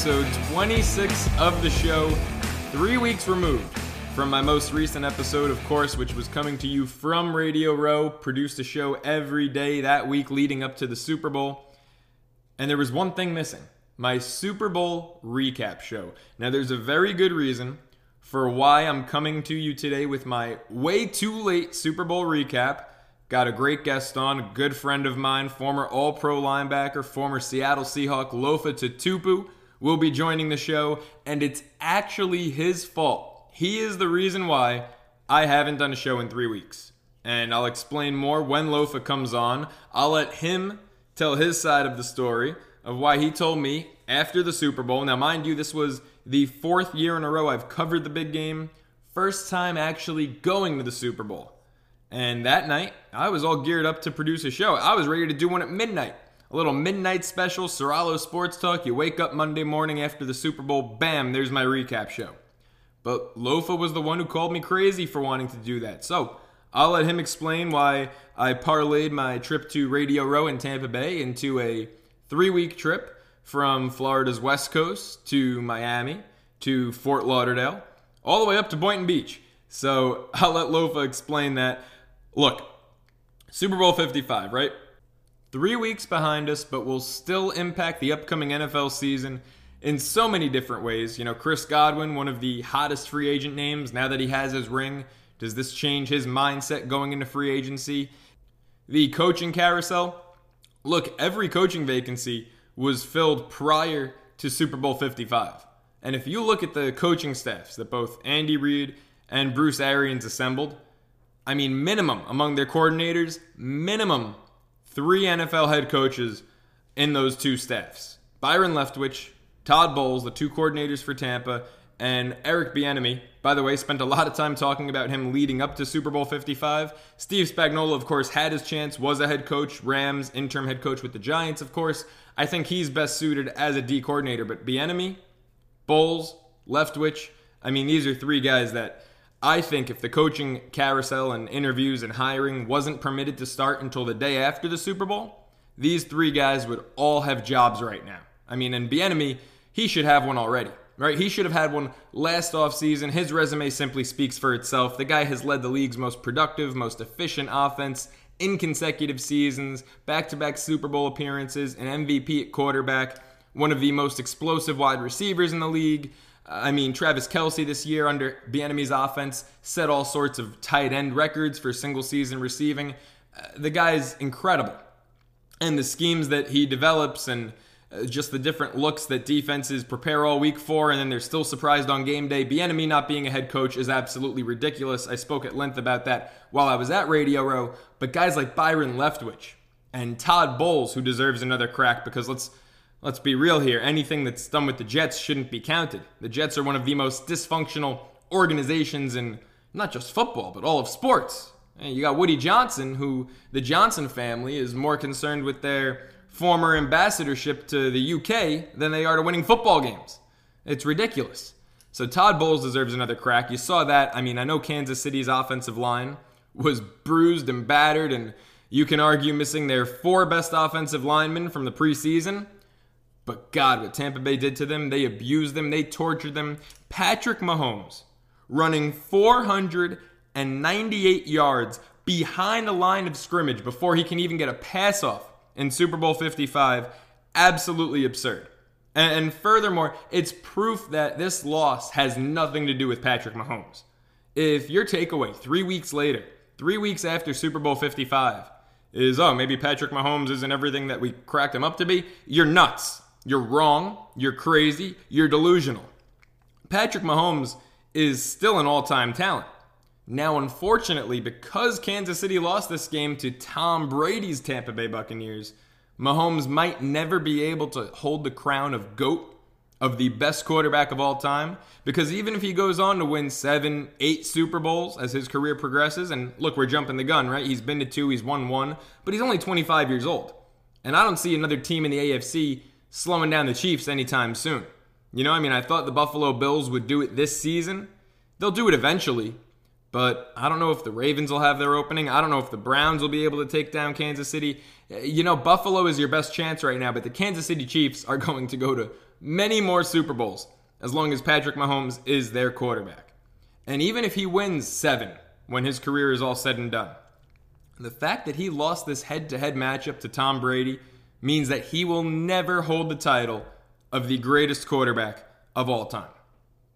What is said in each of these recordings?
Episode 26 of the show, three weeks removed from my most recent episode, of course, which was coming to you from Radio Row. Produced a show every day that week leading up to the Super Bowl. And there was one thing missing my Super Bowl recap show. Now, there's a very good reason for why I'm coming to you today with my way too late Super Bowl recap. Got a great guest on, a good friend of mine, former All Pro linebacker, former Seattle Seahawk Lofa Tatupu will be joining the show, and it's actually his fault. He is the reason why I haven't done a show in three weeks. And I'll explain more when Lofa comes on. I'll let him tell his side of the story of why he told me after the Super Bowl. Now, mind you, this was the fourth year in a row I've covered the big game, first time actually going to the Super Bowl. And that night, I was all geared up to produce a show. I was ready to do one at midnight. A little midnight special, Soralo Sports Talk. You wake up Monday morning after the Super Bowl, bam, there's my recap show. But Lofa was the one who called me crazy for wanting to do that. So I'll let him explain why I parlayed my trip to Radio Row in Tampa Bay into a three week trip from Florida's West Coast to Miami to Fort Lauderdale, all the way up to Boynton Beach. So I'll let Lofa explain that. Look, Super Bowl 55, right? Three weeks behind us, but will still impact the upcoming NFL season in so many different ways. You know, Chris Godwin, one of the hottest free agent names, now that he has his ring, does this change his mindset going into free agency? The coaching carousel. Look, every coaching vacancy was filled prior to Super Bowl 55. And if you look at the coaching staffs that both Andy Reid and Bruce Arians assembled, I mean, minimum among their coordinators, minimum three NFL head coaches in those two staffs. Byron Leftwich, Todd Bowles, the two coordinators for Tampa, and Eric Bieniemy. By the way, spent a lot of time talking about him leading up to Super Bowl 55. Steve Spagnuolo, of course, had his chance, was a head coach, Rams interim head coach with the Giants, of course. I think he's best suited as a D coordinator, but Bieniemy, Bowles, Leftwich, I mean, these are three guys that I think if the coaching carousel and interviews and hiring wasn't permitted to start until the day after the Super Bowl, these three guys would all have jobs right now. I mean, and Bieniemy, he should have one already, right? He should have had one last offseason. His resume simply speaks for itself. The guy has led the league's most productive, most efficient offense in consecutive seasons, back-to-back Super Bowl appearances, an MVP at quarterback, one of the most explosive wide receivers in the league. I mean, Travis Kelce this year under Bieniemy's offense set all sorts of tight end records for single season receiving. Uh, the guy's incredible. And the schemes that he develops and uh, just the different looks that defenses prepare all week for, and then they're still surprised on game day. Bieniemy not being a head coach is absolutely ridiculous. I spoke at length about that while I was at Radio Row. But guys like Byron Leftwich and Todd Bowles, who deserves another crack, because let's let's be real here. Anything that's done with the Jets shouldn't be counted. The Jets are one of the most dysfunctional organizations in not just football, but all of sports. And you got Woody Johnson, who the Johnson family is more concerned with their former ambassadorship to the UK than they are to winning football games. It's ridiculous. So Todd Bowles deserves another crack. You saw that. I mean, I know Kansas City's offensive line was bruised and battered, and you can argue missing their four best offensive linemen from the preseason. But God, what Tampa Bay did to them, they abused them, they tortured them. Patrick Mahomes running 498 yards behind the line of scrimmage before he can even get a pass off in Super Bowl 55. Absolutely absurd. And, furthermore, it's proof that this loss has nothing to do with Patrick Mahomes. If your takeaway three weeks later, three weeks after Super Bowl 55, is, oh, maybe Patrick Mahomes isn't everything that we cracked him up to be, you're nuts. You're wrong. You're crazy. You're delusional. Patrick Mahomes is still an all time talent. Now, unfortunately, because Kansas City lost this game to Tom Brady's Tampa Bay Buccaneers, Mahomes might never be able to hold the crown of GOAT, of the best quarterback of all time. Because even if he goes on to win seven, eight Super Bowls as his career progresses, and look, we're jumping the gun, right? He's been to two, he's won one, but he's only 25 years old. And I don't see another team in the AFC slowing down the Chiefs anytime soon. You know, I mean, I thought the Buffalo Bills would do it this season. They'll do it eventually, but I don't know if the Ravens will have their opening. I don't know if the Browns will be able to take down Kansas City. You know, Buffalo is your best chance right now, but the Kansas City Chiefs are going to go to many more Super Bowls as long as Patrick Mahomes is their quarterback. And even if he wins seven when his career is all said and done, the fact that he lost this head to head matchup to Tom Brady means that he will never hold the title of the greatest quarterback of all time.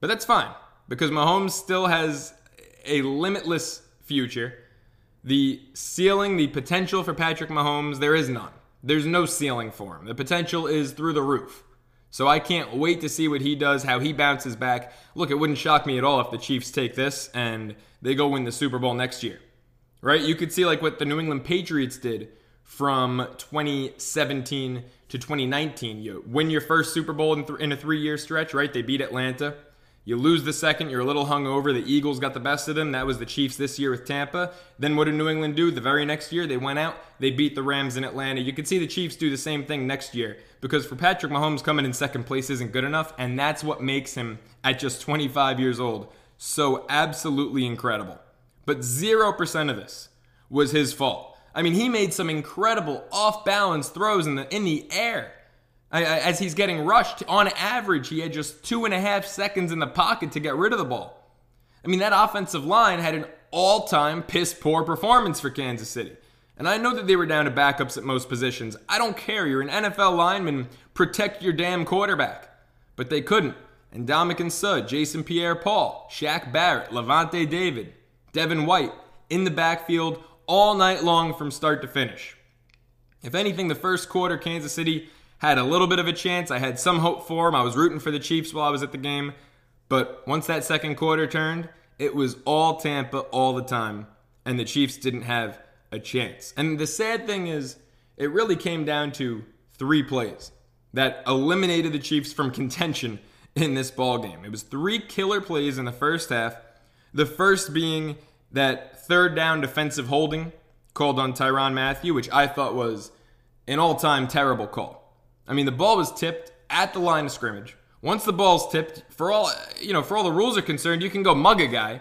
But that's fine because Mahomes still has a limitless future. The ceiling, the potential for Patrick Mahomes, there is none. There's no ceiling for him. The potential is through the roof. So I can't wait to see what he does, how he bounces back. Look, it wouldn't shock me at all if the Chiefs take this and they go win the Super Bowl next year. Right? You could see like what the New England Patriots did from 2017 to 2019. You win your first Super Bowl in, th- in a three year stretch, right? They beat Atlanta. You lose the second, you're a little hungover. The Eagles got the best of them. That was the Chiefs this year with Tampa. Then what did New England do? The very next year, they went out, they beat the Rams in Atlanta. You could see the Chiefs do the same thing next year because for Patrick Mahomes, coming in second place isn't good enough, and that's what makes him, at just 25 years old, so absolutely incredible. But 0% of this was his fault. I mean, he made some incredible off balance throws in the, in the air as he's getting rushed, on average, he had just two and a half seconds in the pocket to get rid of the ball. I mean, that offensive line had an all time piss poor performance for Kansas City. And I know that they were down to backups at most positions. I don't care. You're an NFL lineman. Protect your damn quarterback. But they couldn't. And Ndamukong Suh, Jason Pierre Paul, Shaq Barrett, Lavonte David, Devin White in the backfield all night long from start to finish. If anything, the first quarter, Kansas City had a little bit of a chance. I had some hope for them. I was rooting for the Chiefs while I was at the game. But once that second quarter turned, it was all Tampa all the time. And the Chiefs didn't have a chance. And the sad thing is, it really came down to three plays that eliminated the Chiefs from contention in this ball game. It was three killer plays in the first half. The first being that third down defensive holding called on Tyrann Mathieu, which I thought was an all-time terrible call. I mean, the ball was tipped at the line of scrimmage. Once the ball's tipped, for all you know, for all the rules are concerned, you can go mug a guy.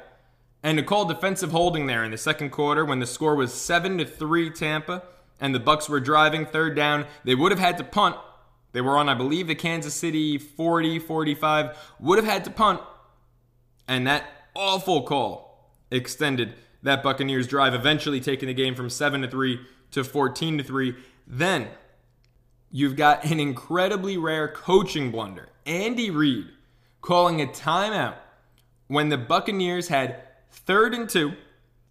And to call defensive holding there in the second quarter when the score was seven to three Tampa and the Bucks were driving third down, they would have had to punt. They were on, I believe, the Kansas City 40, 45, would have had to punt. And that awful call extended that Buccaneers drive, eventually taking the game from 7 to 3 to 14 to 3. Then you've got an incredibly rare coaching blunder. Andy Reid calling a timeout when the Buccaneers had third and two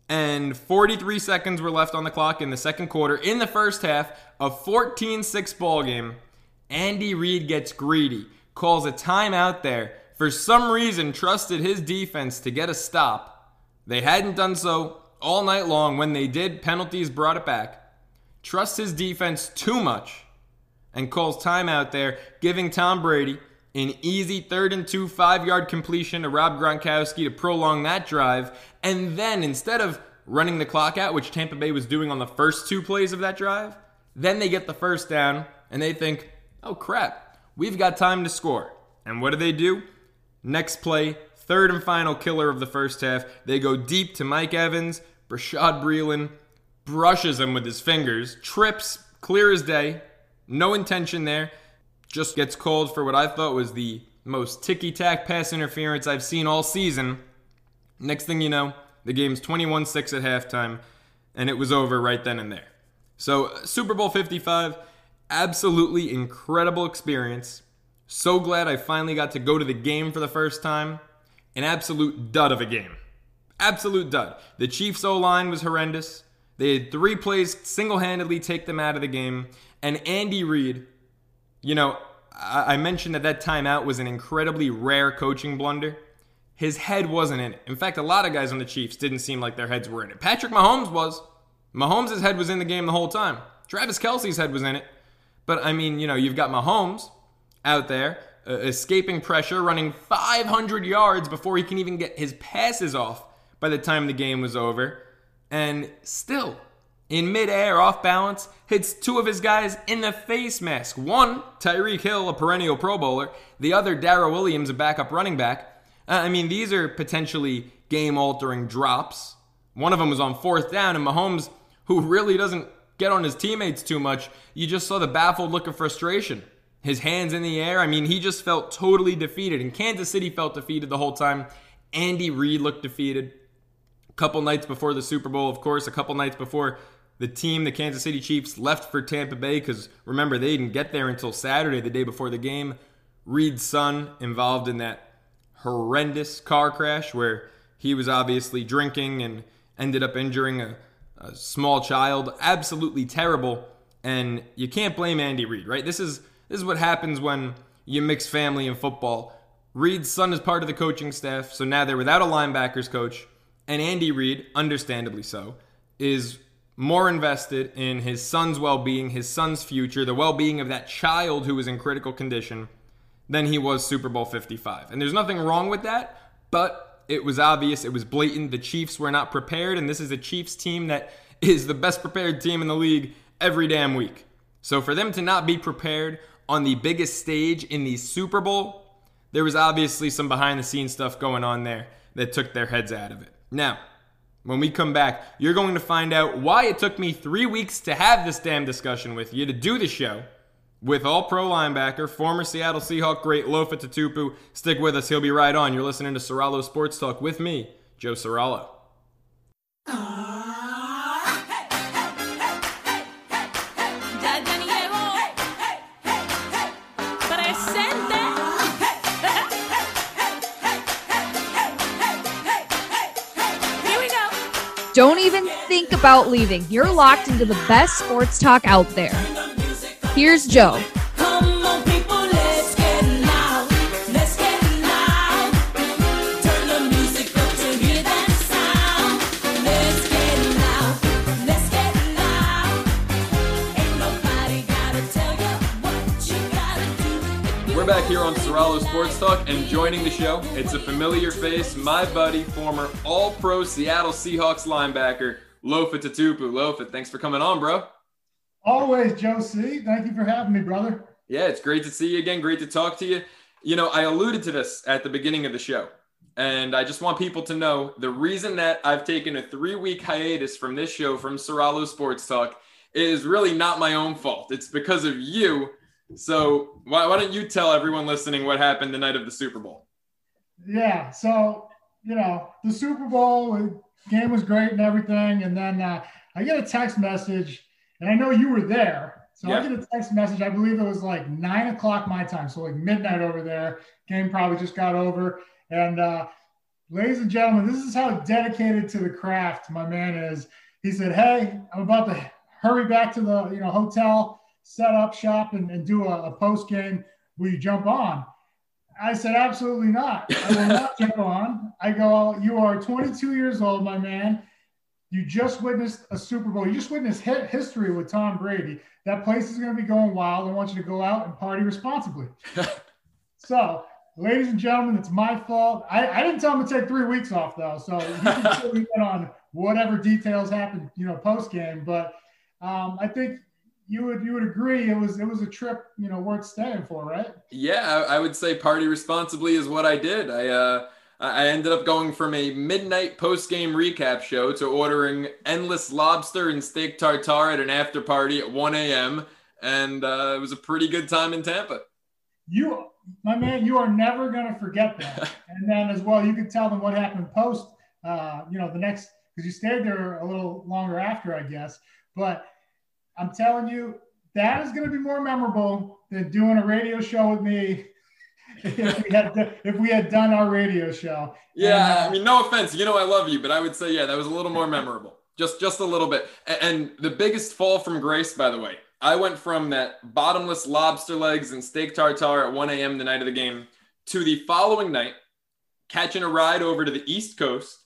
and 43 seconds were left on the clock in the second quarter. In the first half, a 14 6 ball game, Andy Reid gets greedy, calls a timeout there. For some reason, trusted his defense to get a stop. They hadn't done so all night long. When they did, penalties brought it back. Trust his defense too much and calls timeout there, giving Tom Brady an easy third and two, five yard completion to Rob Gronkowski to prolong that drive. And then instead of running the clock out, which Tampa Bay was doing on the first two plays of that drive, then they get the first down and they think, oh crap, we've got time to score. And what do they do? Next play, third and final killer of the first half. They go deep to Mike Evans. Bashaud Breeland brushes him with his fingers, trips, clear as day, no intention there. Just gets called for what I thought was the most ticky tack pass interference I've seen all season. Next thing you know, the game's 21 6 at halftime, and it was over right then and there. So, Super Bowl 55, absolutely incredible experience. So glad I finally got to go to the game for the first time. An absolute dud of a game. Absolute dud. The Chiefs' O line was horrendous. They had three plays single handedly take them out of the game. And Andy Reid, you know, I, mentioned that that timeout was an incredibly rare coaching blunder. his head wasn't in it. In fact, a lot of guys on the Chiefs didn't seem like their heads were in it. Patrick Mahomes was. Mahomes' head was in the game the whole time. Travis Kelce's head was in it. But I mean, you know, you've got Mahomes out there uh, escaping pressure, running 500 yards before he can even get his passes off by the time the game was over. And still, in midair, off balance, hits two of his guys in the face mask. One, Tyreek Hill, a perennial Pro Bowler. The other, Darrel Williams, a backup running back. Uh, I mean, these are potentially game altering drops. One of them was on fourth down, and Mahomes, who really doesn't get on his teammates too much, you just saw the baffled look of frustration. His hands in the air. I mean, he just felt totally defeated. And Kansas City felt defeated the whole time. Andy Reid looked defeated. A couple nights before the Super Bowl, of course, a couple nights before the team, the Kansas City Chiefs, left for Tampa Bay because remember, they didn't get there until Saturday, the day before the game. Reid's son involved in that horrendous car crash where he was obviously drinking and ended up injuring a, a small child. Absolutely terrible. And you can't blame Andy Reid, right? This is this is what happens when you mix family and football. Reid's son is part of the coaching staff, so now they're without a linebackers coach. And Andy Reid, understandably so, is more invested in his son's well being, his son's future, the well being of that child who is in critical condition than he was Super Bowl 55. And there's nothing wrong with that, but it was obvious, it was blatant. The Chiefs were not prepared, and this is a Chiefs team that is the best prepared team in the league every damn week. So for them to not be prepared on the biggest stage in the Super Bowl, there was obviously some behind the scenes stuff going on there that took their heads out of it. Now, when we come back, you're going to find out why it took me three weeks to have this damn discussion with you to do the show with all pro linebacker, former Seattle Seahawk great Lofa Tatupu. Stick with us, he'll be right on. You're listening to Soralo Sports Talk with me, Joe Soralo. Ah. Don't even think about leaving. You're locked into the best sports talk out there. Here's Joe. We're back here on Soralo Sports Talk, and joining the show, it's a familiar face, my buddy, former All Pro Seattle Seahawks linebacker, Lofa Tatupu. Lofa, thanks for coming on, bro. Always, Joe C. Thank you for having me, brother. Yeah, it's great to see you again. Great to talk to you. You know, I alluded to this at the beginning of the show, and I just want people to know the reason that I've taken a three week hiatus from this show, from Soralo Sports Talk, is really not my own fault. It's because of you so why, why don't you tell everyone listening what happened the night of the Super Bowl? Yeah. So, you know, the Super Bowl game was great and everything. And then uh, I get a text message, and I know you were there. So yeah. I get a text message. I believe it was like nine o'clock my time. So like midnight over there. Game probably just got over. And uh, ladies and gentlemen, this is how dedicated to the craft my man is. He said, Hey, I'm about to hurry back to the you know hotel set up shop and, and do a, a post game will you jump on. I said absolutely not. I will not jump on. I go you are 22 years old my man. You just witnessed a super bowl. You just witnessed history with tom brady. That place is going to be going wild. I want you to go out and party responsibly. So ladies and gentlemen it's my fault. I, I didn't tell him to take three weeks off though so you can certainly get on whatever details happened you know post game but um, I think you would you would agree it was it was a trip you know worth staying for, right? Yeah, I, would say party responsibly is what I did. I uh, I ended up going from a midnight post game recap show to ordering endless lobster and steak tartare at an after party at 1 a.m. and uh, it was a pretty good time in Tampa. You, my man, you are never going to forget that. and then as well, you could tell them what happened post. Uh, you know, the next because you stayed there a little longer after, I guess, but I'm telling you, that is going to be more memorable than doing a radio show with me if we had if we had done our radio show. Yeah, and, uh, I mean, no offense, you know I love you, but I would say yeah, that was a little more memorable, just just a little bit. And the biggest fall from grace, by the way, I went from that bottomless lobster legs and steak tartare at 1 a.m. the night of the game to the following night, catching a ride over to the East Coast,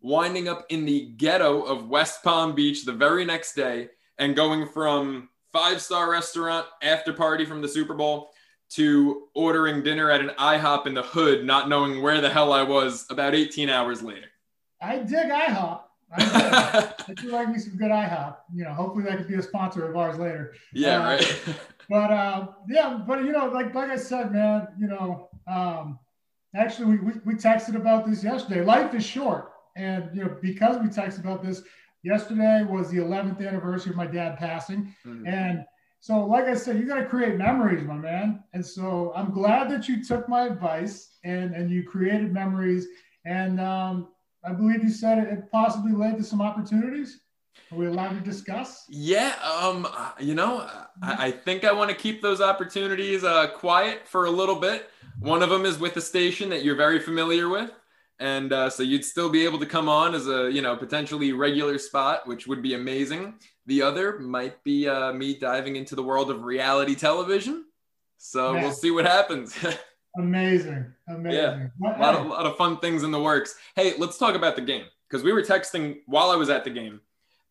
winding up in the ghetto of West Palm Beach the very next day, and going from five star restaurant after party from the Super Bowl to ordering dinner at an IHOP in the hood, not knowing where the hell I was about 18 hours later. I dig IHOP. I, I do like me some good IHOP. You know, hopefully that could be a sponsor of ours later. Yeah, uh, right. but uh, yeah, but you know, like like I said, man, you know, um, actually we, we, we texted about this yesterday. Life is short, and you know, because we texted about this yesterday was the 11th anniversary of my dad passing, mm-hmm. and so like I said, you got to create memories, my man. And so I'm glad that you took my advice and and you created memories and um, I believe you said it, possibly led to some opportunities. Are we allowed to discuss? Yeah, um, you know, I, I think I want to keep those opportunities uh, quiet for a little bit. One of them is with a station that you're very familiar with, and uh, so you'd still be able to come on as a you know potentially regular spot, which would be amazing. The other might be uh, me diving into the world of reality television. So we'll see what happens. Amazing. Amazing. Yeah. A lot, of, a lot of fun things in the works. Hey, let's talk about the game because we were texting while I was at the game.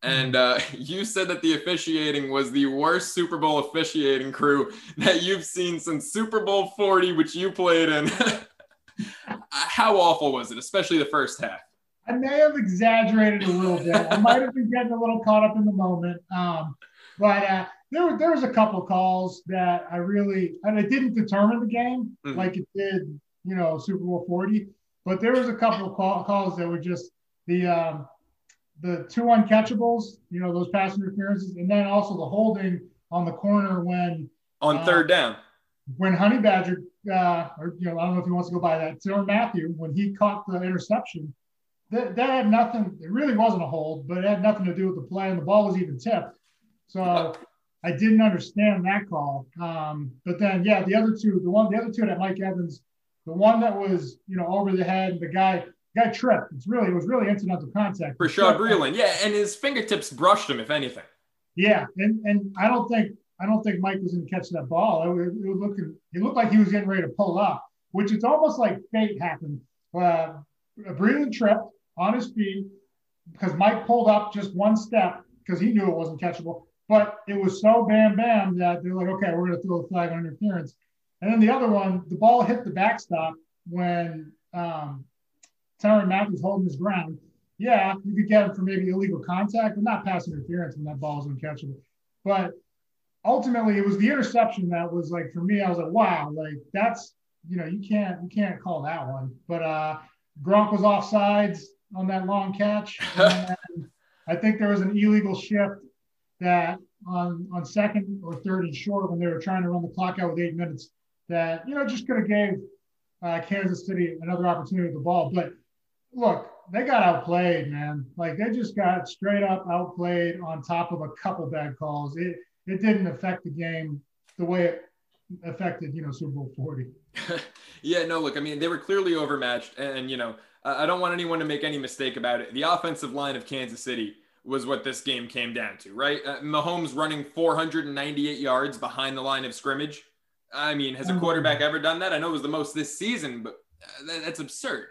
And uh, you said that the officiating was the worst Super Bowl officiating crew that you've seen since Super Bowl 40, which you played in. How awful was it, especially the first half? I may have exaggerated a little bit. I might have been getting a little caught up in the moment. Um, but uh, there, there was a couple calls that I really, and it didn't determine the game mm-hmm. like it did, you know, Super Bowl 40. But there was a couple of call, calls that were just the um, the two uncatchables, you know, those pass interferences, and then also the holding on the corner when on uh, third down when Honey Badger, uh, or you know, I don't know if he wants to go by that, Tyrann Mathieu, when he caught the interception, that, that had nothing. It really wasn't a hold, but it had nothing to do with the play, and the ball was even tipped. So I didn't understand that call. Um, but then, yeah, the other two, the one, the other two that Mike Evans, the one that was, you know, over the head, the guy, guy tripped. It's really, it was really incidental contact. Rashad Breeland, yeah, and his fingertips brushed him, if anything. Yeah, and and I don't think I don't think Mike was going to catch that ball. It, it, it looked looked like he was getting ready to pull up, which it's almost like fate happened. Uh, Breeland tripped on his feet because Mike pulled up just one step because he knew it wasn't catchable. But it was so bam bam that they're like, okay, we're going to throw a flag on interference. And then the other one, the ball hit the backstop when um, Tyrann Mathieu was holding his ground. Yeah, you could get him for maybe illegal contact, but not pass interference when that ball is uncatchable. But ultimately, it was the interception that was like for me. I was like, wow, like that's you know you can't you can't call that one. But uh, Gronk was offsides on that long catch. I think there was an illegal shift that on on second or third and short when they were trying to run the clock out with eight minutes that you know just could have gave uh, Kansas City another opportunity with the ball. But look, they got outplayed, man. Like they just got straight up outplayed on top of a couple bad calls. It it didn't affect the game the way it affected you know Super Bowl forty. yeah, no, look, I mean they were clearly overmatched, and you know I don't want anyone to make any mistake about it. The offensive line of Kansas City was what this game came down to, right? Uh, Mahomes running 498 yards behind the line of scrimmage. I mean, has a mm-hmm. quarterback ever done that? I know it was the most this season, but uh, that's absurd.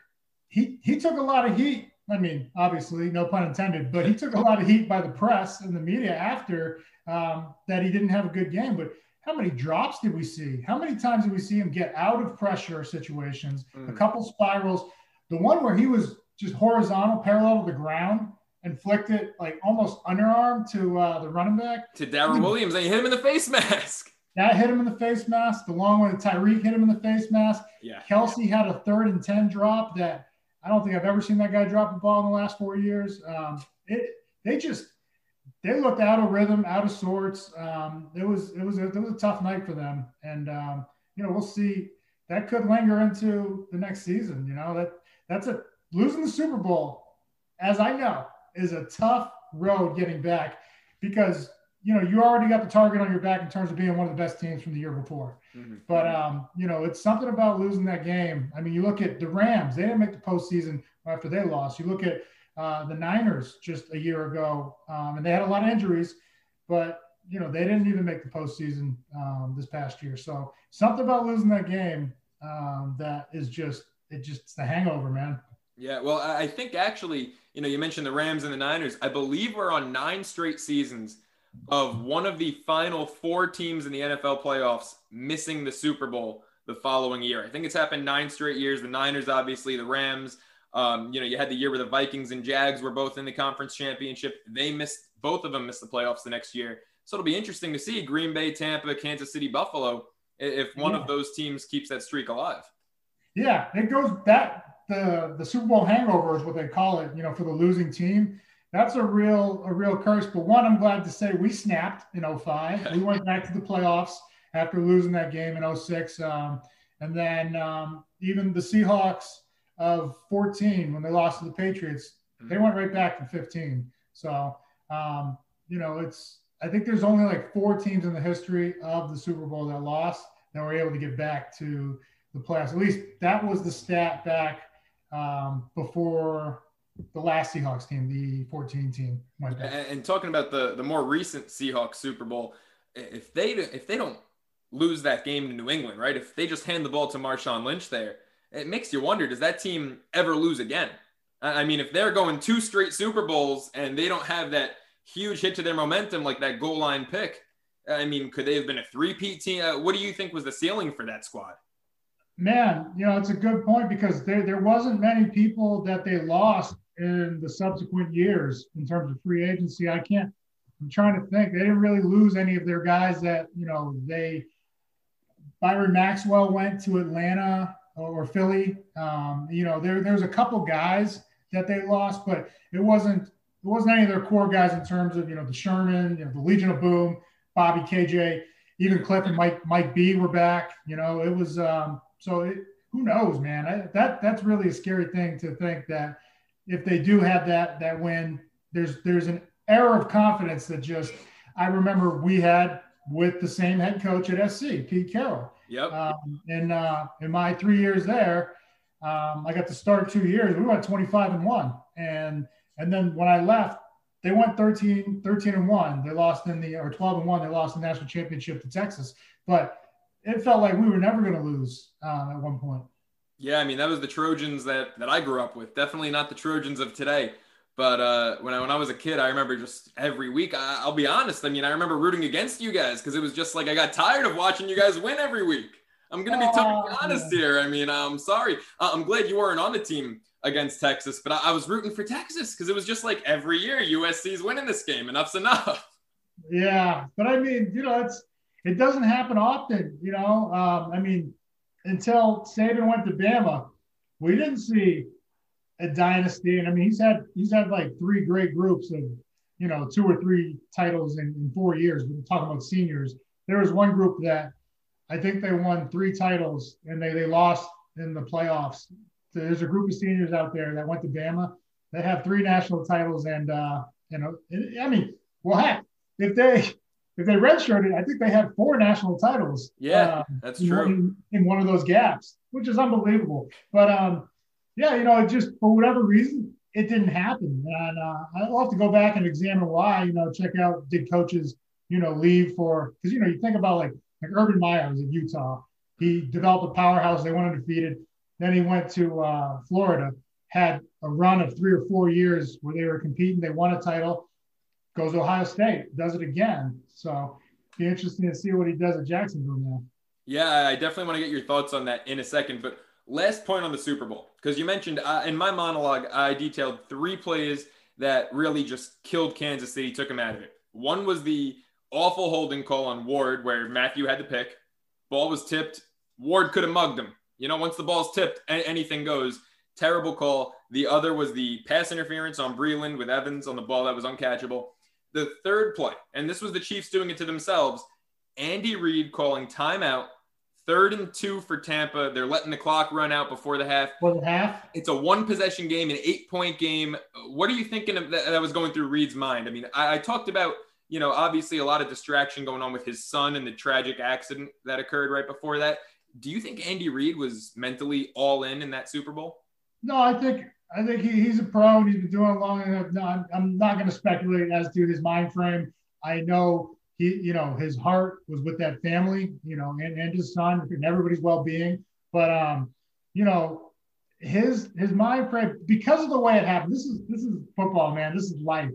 He he took a lot of heat. I mean, obviously, no pun intended, but he took a lot of heat by the press and the media after um, that he didn't have a good game. But how many drops did we see? How many times did we see him get out of pressure situations? Mm. A couple spirals. The one where he was just horizontal, parallel to the ground, and flicked it like almost underarm to uh, the running back. To Darrel Williams, and he hit him in the face mask. That hit him in the face mask. The long one, Tyreek hit him in the face mask. Yeah. Kelce had a third and 10 drop that I don't think I've ever seen that guy drop a ball in the last four years. Um, it, they just, they looked out of rhythm, out of sorts. Um, it was, it was, a, it was a tough night for them. And, um, you know, we'll see that could linger into the next season. You know, that that's a losing the Super Bowl, as I know, is a tough road getting back because you know you already got the target on your back in terms of being one of the best teams from the year before. Mm-hmm. But um, you know it's something about losing that game. I mean, you look at the Rams; they didn't make the postseason after they lost. You look at uh, the Niners just a year ago, um, and they had a lot of injuries, but you know they didn't even make the postseason um, this past year. So something about losing that game um, that is just it just it's the hangover, man. Yeah, well, I think actually, you know, you mentioned the Rams and the Niners. I believe we're on nine straight seasons of one of the final four teams in the NFL playoffs missing the Super Bowl the following year. I think it's happened nine straight years. The Niners, obviously, the Rams. Um, you know, you had the year where the Vikings and Jags were both in the conference championship. They missed both of them missed the playoffs the next year. So it'll be interesting to see Green Bay, Tampa, Kansas City, Buffalo if one yeah. of those teams keeps that streak alive. Yeah, it goes back the the Super Bowl hangover is what they call it. You know, for the losing team, that's a real a real curse. But one, I'm glad to say we snapped in 05. we went back to the playoffs after losing that game in 06. Um, and then um, even the Seahawks of 14 when they lost to the Patriots, they mm-hmm. went right back to 15. So um, you know, it's I think there's only like four teams in the history of the Super Bowl that lost that were able to get back to the playoffs. At least that was the stat back um, before the last Seahawks team, the 14 team went back. And, and talking about the the more recent Seahawks Super Bowl, if they if they don't lose that game to New England, right? If they just hand the ball to Marshawn Lynch there, it makes you wonder: Does that team ever lose again? I mean, if they're going two straight Super Bowls and they don't have that huge hit to their momentum like that goal line pick, I mean, could they have been a three-peat team? Uh, what do you think was the ceiling for that squad? Man, you know, it's a good point because there, there wasn't many people that they lost in the subsequent years in terms of free agency. I can't, I'm trying to think. They didn't really lose any of their guys that, you know, they, Byron Maxwell went to Atlanta or Philly. Um, you know, there, there's a couple guys that they lost, but it wasn't, it wasn't any of their core guys in terms of, you know, the Sherman, you know, the Legion of Boom, Bobby KJ, even Cliff and Mike, Mike B were back, you know, it was, um, so it, who knows, man? I, that that's really a scary thing to think that if they do have that that win, there's there's an air of confidence that just I remember we had with the same head coach at SC, Pete Carroll. Yep. Um, and uh, in my three years there, um, I got to start two years. We went 25 and one, and and then when I left, they went 13, 13 and one. They lost in the or 12 and one. They lost the national championship to Texas, but it felt like we were never going to lose uh, at one point. Yeah, I mean that was the Trojans that that I grew up with. Definitely not the Trojans of today. But uh, when I when I was a kid, I remember just every week. I, will be honest. I mean, I remember rooting against you guys because it was just like I got tired of watching you guys win every week. I'm gonna be totally honest here. I mean, I'm sorry. Uh, I'm glad you weren't on the team against Texas, but I, I was rooting for Texas because it was just like every year USC's winning this game. Enough's enough. Yeah, but I mean, you know, it's it doesn't happen often, you know. Um, I mean, until Saban went to Bama, we didn't see a dynasty. And I mean, he's had he's had like three great groups of, you know, two or three titles in, in four years. We're talking about seniors. There was one group that I think they won three titles and they they lost in the playoffs. So there's a group of seniors out there that went to Bama that have three national titles and uh, you know, I mean, well, heck, if they if they redshirted, I think they had four national titles. Yeah, um, that's true. In, in, one of those gaps, which is unbelievable. But um, yeah, you know, just for whatever reason, it didn't happen. And uh, I'll have to go back and examine why. You know, check out did coaches, you know, leave for because you know you think about like like Urban Meyer was at Utah. He developed a powerhouse. They went undefeated. Then he went to uh, Florida, had a run of three or four years where they were competing. They won a title goes to Ohio State, does it again. So be interesting to see what he does at Jacksonville now. Yeah, I definitely want to get your thoughts on that in a second. But last point on the Super Bowl, because you mentioned uh, in my monologue, I detailed three plays that really just killed Kansas City, took them out of it. One was the awful holding call on Ward, where Mathieu had the pick. Ball was tipped. Ward could have mugged him. You know, once the ball's tipped, anything goes. Terrible call. The other was the pass interference on Breeland with Evans on the ball that was uncatchable. The third play, and this was the Chiefs doing it to themselves. Andy Reid calling timeout, third and two for Tampa. They're letting the clock run out before the half. For the half? It's a one possession game, an eight point game. What are you thinking of that, that was going through Reid's mind? I mean, I, I talked about, you know, obviously a lot of distraction going on with his son and the tragic accident that occurred right before that. Do you think Andy Reid was mentally all in in that Super Bowl? No, I think I think he, he's a pro and he's been doing it long enough. No, I'm, I'm not going to speculate as to his mind frame. I know he, you know, his heart was with that family, you know, and, and his son and everybody's well being. But, um, you know, his his mind frame because of the way it happened. This is this is football, man. This is life.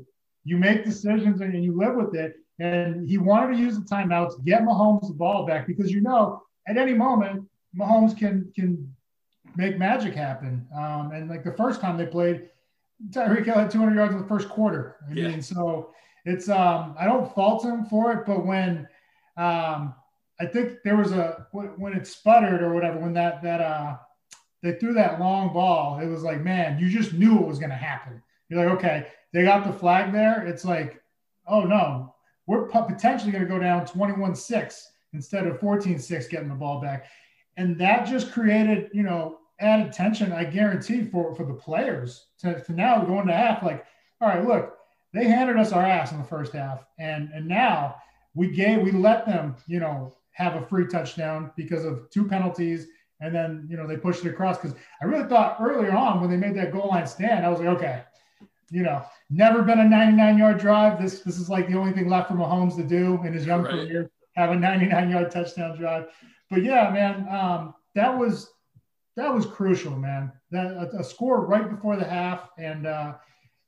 You make decisions and you live with it. And he wanted to use the timeouts, get Mahomes the ball back because you know at any moment Mahomes can can make magic happen. Um, and like the first time they played, Tyreek Hill had 200 yards in the first quarter. I yeah. mean, so it's um, I don't fault him for it, but when um, I think there was a when it sputtered or whatever, when that that uh, they threw that long ball, it was like, man, you just knew it was going to happen. You're like, okay, they got the flag there. It's like, oh no, we're potentially going to go down 21 6 instead of 14 6 getting the ball back. And that just created, you know, added tension, I guarantee, for, for the players to, to now go into half like, all right, look, they handed us our ass in the first half. And, and now we gave, we let them, you know, have a free touchdown because of two penalties. And then, you know, they pushed it across because I really thought earlier on when they made that goal line stand, I was like, okay, you know, never been a 99 yard drive. This this is like the only thing left for Mahomes to do in his young right. career, have a 99 yard touchdown drive. But yeah, man, um, that was that was crucial, man. That a, a, score right before the half, and uh,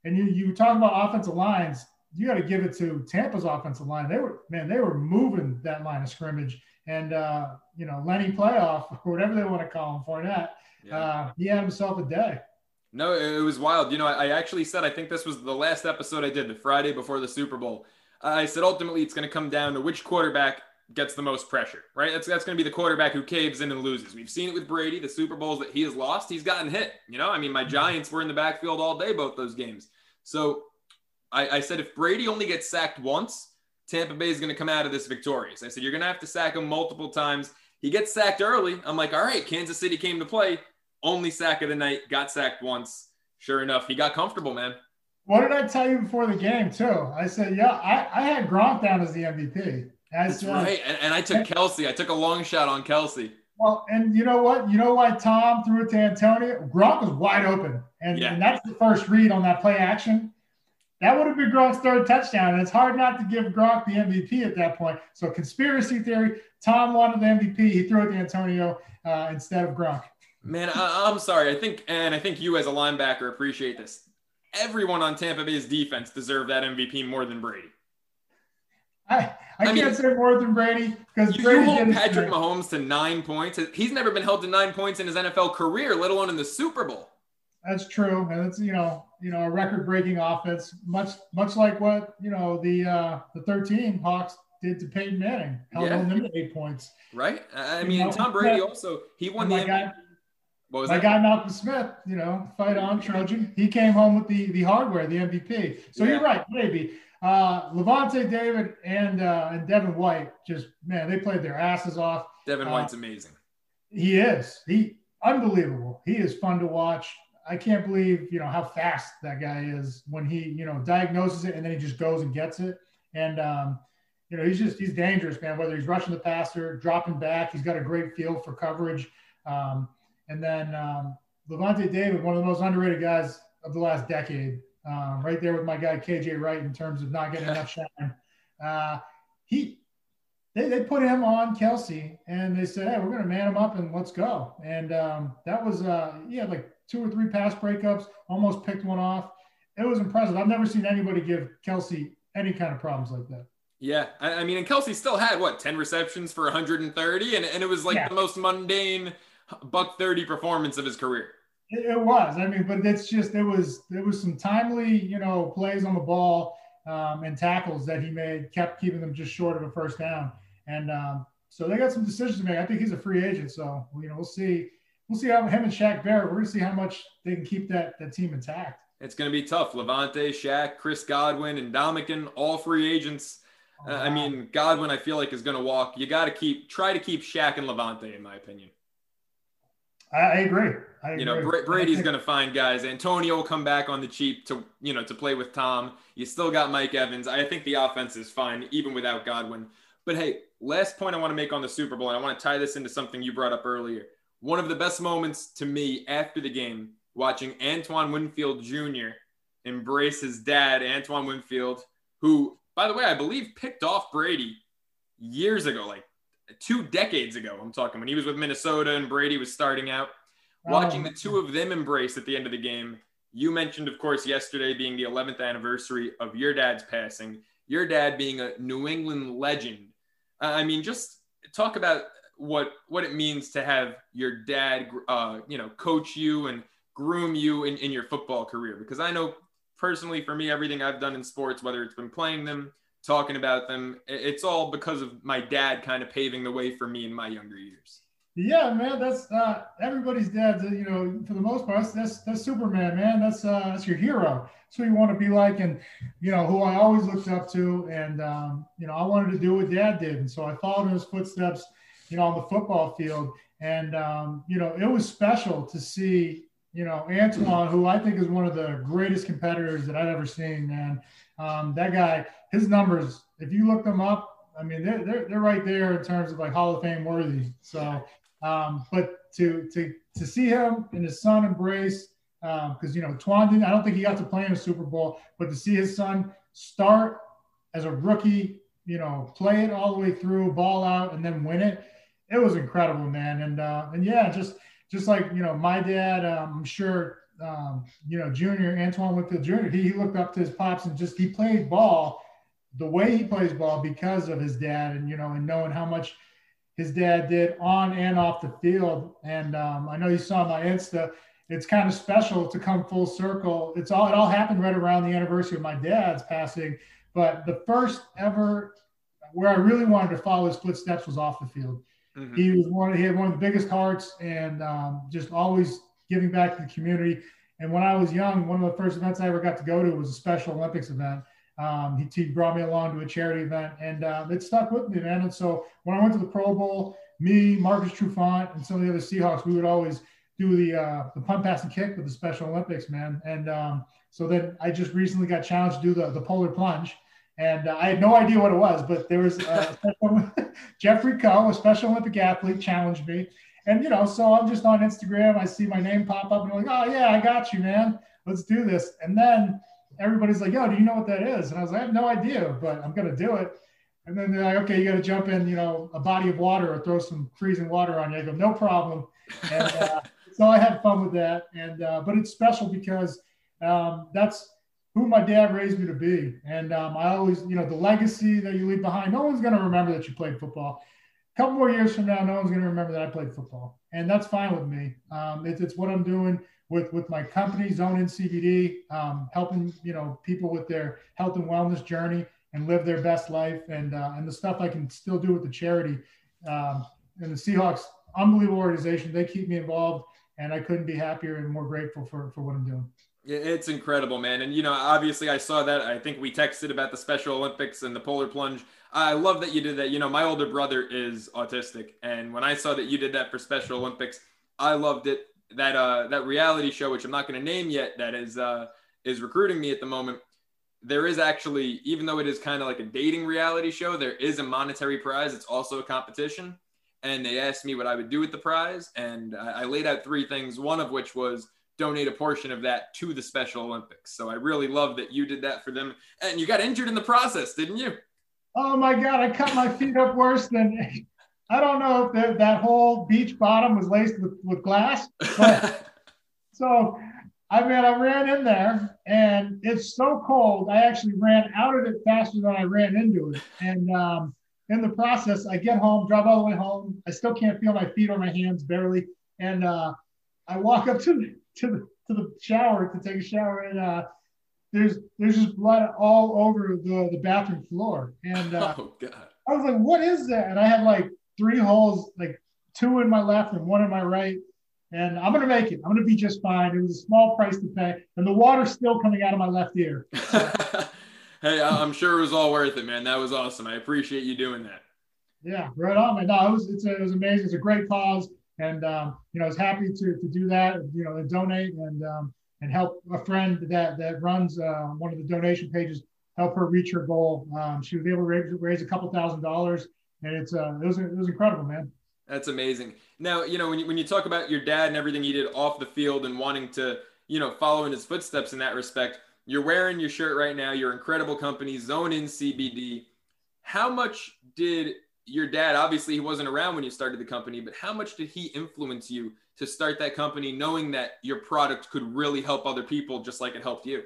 and you you talk about offensive lines. You got to give it to Tampa's offensive line. They were man, they were moving that line of scrimmage, and uh, you know Lenny playoff or whatever they want to call him for that. Yeah. Uh, he had himself a day. No, it was wild. You know, I actually said I think this was the last episode I did, the Friday before the Super Bowl. I said ultimately it's going to come down to which quarterback gets the most pressure, right? That's that's going to be the quarterback who caves in and loses. We've seen it with Brady, the Super Bowls that he has lost, he's gotten hit. You know, I mean, my mm-hmm. Giants were in the backfield all day both those games. So I, I said if Brady only gets sacked once, Tampa Bay is going to come out of this victorious. I said you're going to have to sack him multiple times. He gets sacked early. I'm like, all right, Kansas City came to play only sack of the night, got sacked once. Sure enough, he got comfortable, man. What did I tell you before the game, too? I said, yeah, I, I had Gronk down as the MVP. As, That's uh, right. And, and I took Kelce. I took a long shot on Kelce. Well, and you know what? You know why Tom threw it to Antonio? Gronk was wide open. And, yeah. and that's the first read on that play action. That would have been Gronk's third touchdown. And it's hard not to give Gronk the MVP at that point. So, conspiracy theory Tom wanted the MVP. He threw it to Antonio uh, instead of Gronk. Man, I, am sorry. I think, and I think you as a linebacker appreciate this. Everyone on Tampa Bay's defense deserved that MVP more than Brady. I, I, I can't mean, say more than Brady because you, you hold Patrick Mahomes to nine points. He's never been held to nine points in his NFL career, let alone in the Super Bowl. That's true, and it's you know you know a record-breaking offense, much much like what you know the uh, the 13 Hawks did to Peyton Manning, held yeah. him to eight points. Right. I mean, you know, Tom Brady also he won the. Guy, what was My that? guy Malcolm Smith, you know, fight on Trojan. He came home with the the hardware, the MVP. So yeah. you're right, maybe. Uh, Lavonte David and uh, and Devin White just man, they played their asses off. Devin White's uh, amazing. He is. He unbelievable. He is fun to watch. I can't believe you know how fast that guy is when he you know diagnoses it and then he just goes and gets it. And um, you know he's just he's dangerous, man. Whether he's rushing the passer, dropping back, he's got a great feel for coverage. Um, and then um, Lavonte David, one of the most underrated guys of the last decade, um, right there with my guy KJ Wright in terms of not getting enough shine. Uh, he, they, they put him on Kelce and they said, "Hey, we're going to man him up and let's go." And um, that was, uh, he had like two or three pass breakups, almost picked one off. It was impressive. I've never seen anybody give Kelce any kind of problems like that. Yeah, I, mean, and Kelce still had what ten receptions for 130, and, and it was like yeah. the most mundane buck 30 performance of his career. It, was. I mean, but it's just it was there was some timely, you know, plays on the ball um, and tackles that he made, kept keeping them just short of a first down. And um, so they got some decisions to make. I think he's a free agent, so you know we'll see. We'll see how him and Shaq Barrett. We're gonna see how much they can keep that that team intact. It's gonna be tough. Lavonte, Shaq, Chris Godwin, and Ndamukong, all free agents. Uh, I mean, Godwin, I feel like is going to walk. You got to keep try to keep Shaq and Lavonte, in my opinion. I agree. I you know, Brady's going to find guys. Antonio will come back on the cheap to you know to play with Tom. You still got Mike Evans. I think the offense is fine even without Godwin. But hey, last point I want to make on the Super Bowl, and I want to tie this into something you brought up earlier. One of the best moments to me after the game, watching Antoine Winfield Jr. embrace his dad, Antoine Winfield, who, by the way, I believe picked off Brady years ago, like two decades ago. I'm talking when he was with Minnesota and Brady was starting out. Watching the two of them embrace at the end of the game. You mentioned, of course, yesterday being the 11th anniversary of your dad's passing. Your dad being a New England legend. I mean, just talk about what what it means to have your dad, uh, you know, coach you and groom you in, in your football career. Because I know personally, for me, everything I've done in sports, whether it's been playing them, talking about them, it's all because of my dad kind of paving the way for me in my younger years. Yeah, man, that's uh, everybody's dad. You know, for the most part, that's that's Superman, man. That's uh, that's your hero. That's who you want to be like, and you know who I always looked up to, and um, you know I wanted to do what Dad did, and so I followed in his footsteps. You know, on the football field, and um, you know it was special to see you know Antoine, who I think is one of the greatest competitors that I've ever seen. Man, um, that guy, his numbers, if you look them up, I mean they're, they're they're right there in terms of like Hall of Fame worthy. So um, but to to to see him and his son embrace, because um, you know Twan didn't. I don't think he got to play in a Super Bowl, but to see his son start as a rookie, you know, play it all the way through, ball out, and then win it, it was incredible, man. And uh, and yeah, just just like you know, my dad, um, I'm sure. Um, you know, Junior Antoine Winfield Jr. He, he looked up to his pops and just he played ball the way he plays ball because of his dad, and you know, and knowing how much his dad did on and off the field. And um, I know you saw my Insta. It's kind of special to come full circle. It's all it all happened right around the anniversary of my dad's passing. But the first ever where I really wanted to follow his footsteps was off the field. Mm-hmm. He was one. He had one of the biggest hearts and um, just always giving back to the community. And when I was young, one of the first events I ever got to go to was a Special Olympics event. Um, he, he, brought me along to a charity event, and uh, it stuck with me, man. And so when I went to the Pro Bowl, me, Marcus Trufant, and some of the other Seahawks, we would always do the uh, the punt, pass, and kick with the Special Olympics, man. And um, so then I just recently got challenged to do the the polar plunge, and uh, I had no idea what it was, but there was uh, Jeffrey Coe, a Special Olympic athlete, challenged me. And you know, so I'm just on Instagram. I see my name pop up, and I'm like, "Oh yeah, I got you, man. Let's do this." And then everybody's like, "Yo, do you know what that is?" And I was like, "I have no idea, but I'm gonna do it." And then they're like, "Okay, you got to jump in, you know, a body of water or throw some freezing water on you." I go, "No problem." And uh, so I had fun with that, and uh, but it's special because um, that's who my dad raised me to be, and um, I always, you know, the legacy that you leave behind. No one's gonna remember that you played football. A couple more years from now, no one's gonna remember that I played football, and that's fine with me. Um, it's, it's what I'm doing with with my company Zone In CBD, um, helping you know people with their health and wellness journey and live their best life, and uh, and the stuff I can still do with the charity. Um, and the Seahawks, unbelievable organization. They keep me involved, and I couldn't be happier and more grateful for for what I'm doing. It's incredible, man. And, you know, obviously I saw that. I think we texted about the Special Olympics and the polar plunge. I love that you did that. You know, my older brother is autistic. And when I saw that you did that for Special Olympics, I loved it that uh that reality show, which I'm not going to name yet, that is uh is recruiting me at the moment. There is actually, even though it is kind of like a dating reality show, there is a monetary prize. It's also a competition, and they asked me what I would do with the prize, and I, I laid out three things. One of which was donate a portion of that to the Special Olympics. So I really love that you did that for them, and you got injured in the process, didn't you? Oh my God! I cut my feet up worse than I don't know if the, that whole beach bottom was laced with, with glass. so, I mean, I ran in there and it's so cold. I actually ran out of it faster than I ran into it. And um, in the process, I get home, drive all the way home. I still can't feel my feet or my hands barely. And uh, I walk up to the, to the, to the shower to take a shower and uh, there's there's just blood all over the, the bathroom floor. And uh, oh, God. I was like, what is that? And I had like three holes, like two in my left and one in my right. And I'm gonna make it. I'm gonna be just fine. It was a small price to pay, and the water's still coming out of my left ear. hey, I'm sure it was all worth it, man. That was awesome. I appreciate you doing that. Yeah, right on, man. No, it was it's a, it was amazing. It's a great cause, and um, you know, I was happy to to do that. You know, and donate and um, and help a friend that that runs uh, one of the donation pages help her reach her goal. Um, she was able to raise, raise a couple thousand dollars and it's uh, it was it was incredible, man. That's amazing. Now, you know, when you, when you talk about your dad and everything he did off the field and wanting to, you know, follow in his footsteps in that respect, you're wearing your shirt right now. Your incredible company, Zone In CBD. How much did your dad, obviously, he wasn't around when you started the company, but how much did he influence you to start that company, knowing that your product could really help other people just like it helped you?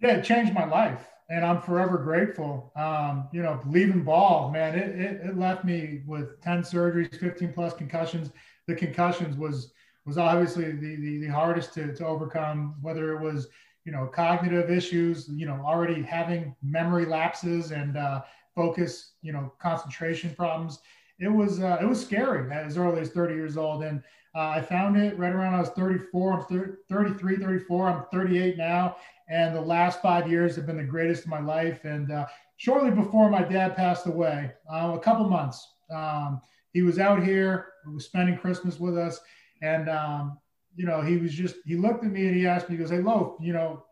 Yeah, it changed my life, and I'm forever grateful. Um, you know, leaving ball, man, it, it, it left me with 10 surgeries, 15 plus concussions. The concussions was was obviously the, the, the hardest to, to overcome, whether it was, you know, cognitive issues, you know, already having memory lapses and uh, focus, you know, concentration problems. It was uh, it was scary as early as 30 years old, and uh, I found it right around I was 34. I'm 30, 33, 34. I'm 38 now, and the last five years have been the greatest of my life. And uh, shortly before my dad passed away, uh, a couple months, um, he was out here, he was spending Christmas with us, and um, you know, he was just he looked at me and he asked me, he goes, "Hey, Loaf, you know,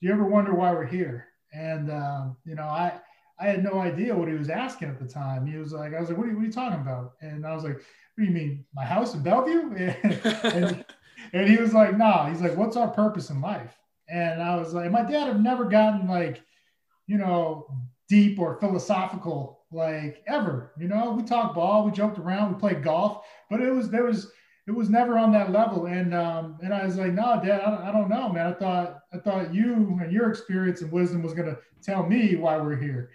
do you ever wonder why we're here?" And um, you know, I I had no idea what he was asking at the time. He was like, I was like, what are you, what are you talking about? And I was like, you mean, my house in Bellevue? And, and, he was like, nah. he's like, what's our purpose in life? And I was like, my dad had never gotten like, you know, deep or philosophical like ever. You know, we talked ball, we joked around, we played golf, but it was there was it was never on that level. And um, and I was like, no, Dad, I, I don't know, man. I thought I thought you and your experience and wisdom was gonna tell me why we're here.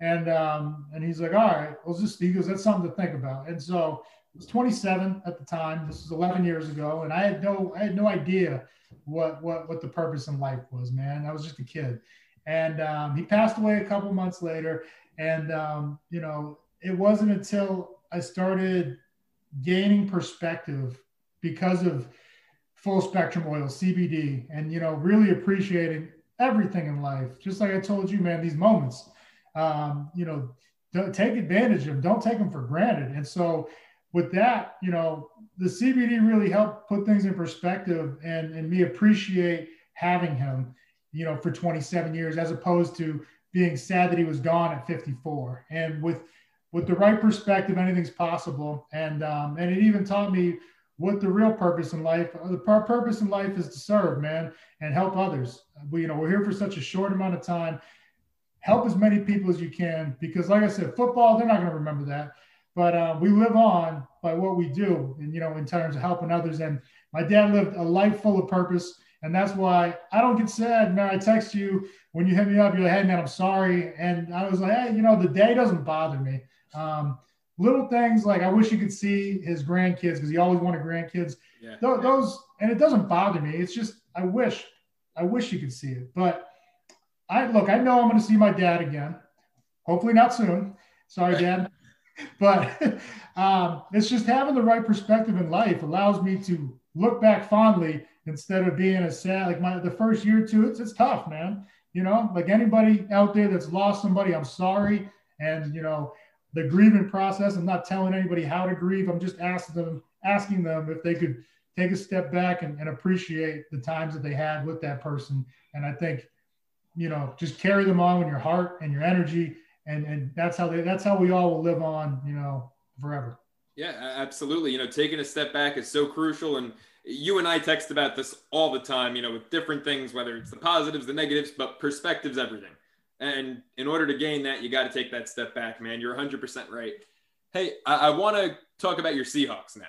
And um, and he's like, all right, well, just he goes, that's something to think about. And so was 27 at the time. This was 11 years ago, and I had no I had no idea what what what the purpose in life was, man. I was just a kid. And um, he passed away a couple months later. And um, you know, it wasn't until I started gaining perspective because of full spectrum oil, CBD, and you know, really appreciating everything in life. Just like I told you, man, these moments um, you know, don't take advantage of them. Don't take them for granted. And so with that, you know, the CBD really helped put things in perspective and, and me appreciate having him, you know, for 27 years, as opposed to being sad that he was gone at 54. And with, with the right perspective, anything's possible. And, um, and it even taught me what the real purpose in life, the purpose in life is to serve, man, and help others. We, you know, we're here for such a short amount of time help as many people as you can because like i said football they're not going to remember that but uh, we live on by what we do and you know in terms of helping others. And my dad lived a life full of purpose. And that's why i don't get sad man. I text you when you hit me up. You're like hey man i'm sorry. And i was like hey you know the day doesn't bother me. Um, little things like i wish you could see his grandkids because he always wanted grandkids. Yeah. Th- those and it doesn't bother me. It's just i wish i wish you could see it. But I look, I know I'm going to see my dad again. Hopefully not soon. Sorry, Dad. But um, it's just having the right perspective in life allows me to look back fondly instead of being a sad. Like my the first year or two, it's it's tough, man. You know, like anybody out there that's lost somebody, I'm sorry. And you know, the grieving process. I'm not telling anybody how to grieve. I'm just asking them asking them if they could take a step back and, and appreciate the times that they had with that person. And I think you know, just carry them on with your heart and your energy. And, and that's how they, that's how we all will live on, you know, forever. Yeah, absolutely. You know, taking a step back is so crucial. And you and I text about this all the time, you know, with different things, whether it's the positives, the negatives, but perspective's everything. And in order to gain that, you got to take that step back, man. You're 100% right. Hey, I, I want to talk about your Seahawks now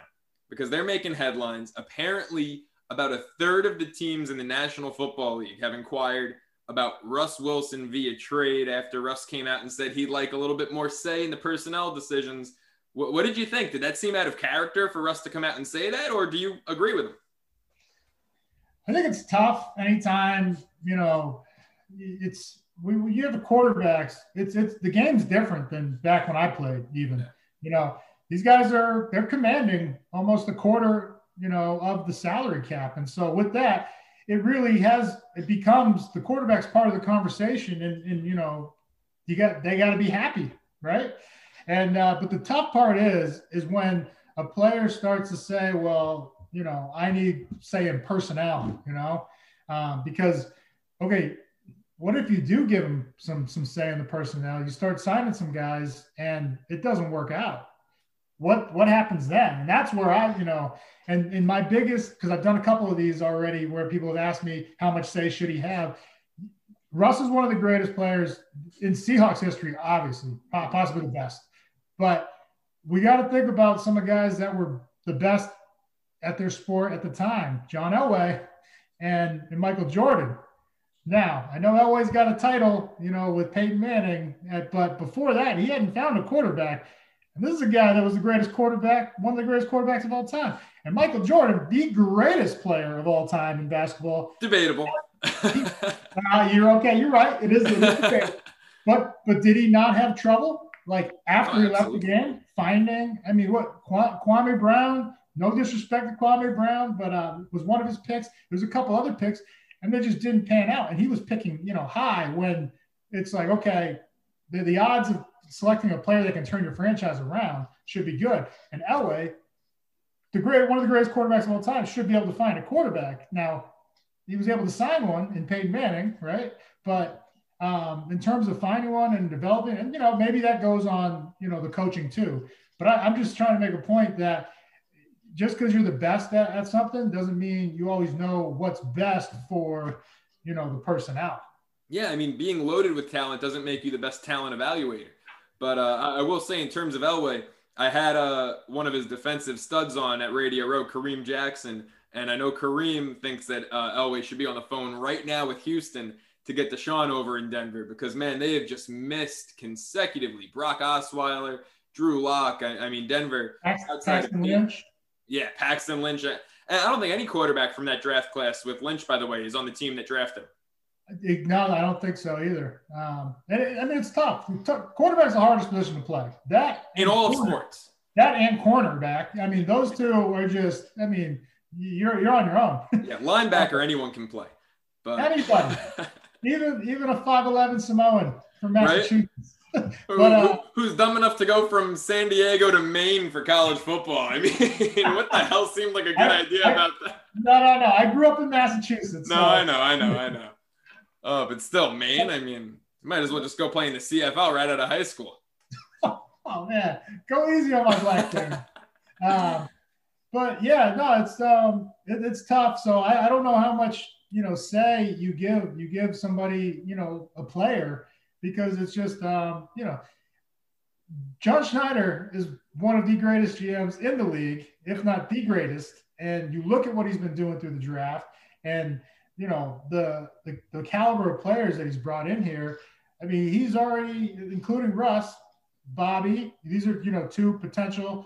because they're making headlines. Apparently, about a third of the teams in the National Football League have inquired about Russ Wilson via trade after Russ came out and said he'd like a little bit more say in the personnel decisions. What, what, did you think? Did that seem out of character for Russ to come out and say that, or do you agree with him? I think it's tough anytime, you know, it's we, you have the quarterbacks. It's it's the game's different than back when I played. Even you know these guys are they're commanding almost a quarter, you know, of the salary cap, and so with that, it really has it becomes the quarterback's part of the conversation and, and you know you got they got to be happy right? And uh, but the tough part is is when a player starts to say well you know i need say in personnel you know? Um, because okay what if you do give them some some say in the personnel? You start signing some guys and it doesn't work out what what happens then? And that's where I, you know, and in my biggest because I've done a couple of these already where people have asked me how much say should he have. Russ is one of the greatest players in Seahawks history, obviously, possibly the best. But we got to think about some of the guys that were the best at their sport at the time John Elway and, and Michael Jordan. Now, I know Elway's got a title, you know, with Peyton Manning, but before that, he hadn't found a quarterback. And this is a guy that was the greatest quarterback, one of the greatest quarterbacks of all time. And Michael Jordan, the greatest player of all time in basketball. Debatable. uh, you're okay. You're right. It is. It is but but did he not have trouble like after oh, he left the game finding? I mean, what Kwame Brown? No disrespect to Kwame Brown, but uh, was one of his picks. There's a couple other picks, and they just didn't pan out. And he was picking, you know, high when it's like, okay, the, the odds of selecting a player that can turn your franchise around should be good. And Elway, the great one of the greatest quarterbacks of all time, should be able to find a quarterback. Now, he was able to sign one in Peyton Manning, right? But um, in terms of finding one and developing, and you know, maybe that goes on, you know, the coaching too. But I, am just trying to make a point that just because you're the best at, at something doesn't mean you always know what's best for, you know, the person out. Yeah, I mean, being loaded with talent doesn't make you the best talent evaluator. But uh, I will say, in terms of Elway, I had uh, one of his defensive studs on at Radio Row, Kareem Jackson, and I know Kareem thinks that uh, Elway should be on the phone right now with Houston to get Deshaun over in Denver because man, they have just missed consecutively. Brock Osweiler, Drew Lock. I, I mean, Denver. Paxton Lynch. Yeah, Paxton Lynch. And I don't think any quarterback from that draft class with Lynch, by the way, is on the team that drafted. No, I don't think so either. Um, and it, I mean, it's tough. Quarterback's the hardest position to play. That in all of sports. That and cornerback. I mean, those two are just. I mean, you're you're on your own. yeah, linebacker anyone can play. But anybody. even even a five eleven Samoan from Massachusetts. Right? but, uh, who's dumb enough to go from San Diego to Maine for college football? I mean, what the hell seemed like a good I, idea I, about that? No, no, no. I grew up in Massachusetts. No, so. I know, I know, I know. Oh, but still, Maine. I mean, might as well just go play in the CFL right out of high school. oh man, go easy on my black there. um, but yeah, no, it's um, it, it's tough. So I, I don't know how much you know say you give you give somebody you know a player because it's just um, you know John Schneider is one of the greatest GMs in the league, if not the greatest. And you look at what he's been doing through the draft, and you know the, the the caliber of players that he's brought in here. I mean, he's already including Russ, Bobby. These are you know two potential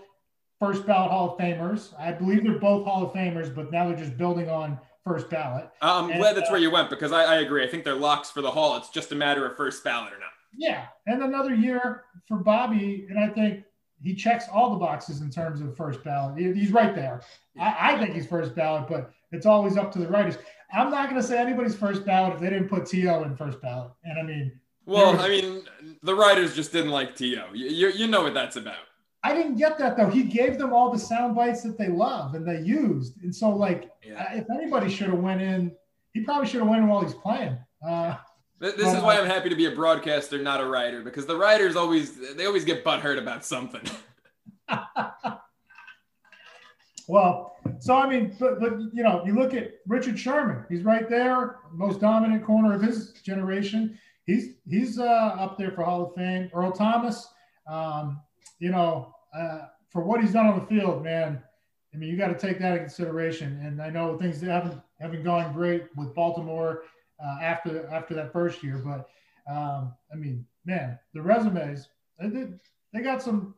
first ballot Hall of Famers. I believe they're both Hall of Famers, but now they're just building on first ballot. I'm and, glad that's uh, where you went because I, I, agree. I think they're locks for the Hall. It's just a matter of first ballot or not. Yeah, and another year for Bobby, and I think he checks all the boxes in terms of first ballot. He's right there. I, I think he's first ballot, but it's always up to the writers. I'm not going to say anybody's first ballot if they didn't put T.O. in first ballot. And I mean, well, was, I mean, the writers just didn't like To. You, you, you know what that's about. I didn't get that though. He gave them all the sound bites that they love and they used. And so, like, yeah. if anybody should have went in, he probably should have went in while he's playing. Uh, this but, is why I'm happy to be a broadcaster, not a writer, because the writers always they always get butthurt about something. well, so I mean, but but you know, you look at Richard Sherman. He's right there, most dominant corner of his generation. He's he's uh, up there for Hall of Fame. Earl Thomas. Um, you know, uh, for what he's done on the field, man. I mean, you got to take that into consideration. And I know things haven't haven't gone great with Baltimore uh, after after that first year, but um, I mean, man, the resumes they they got some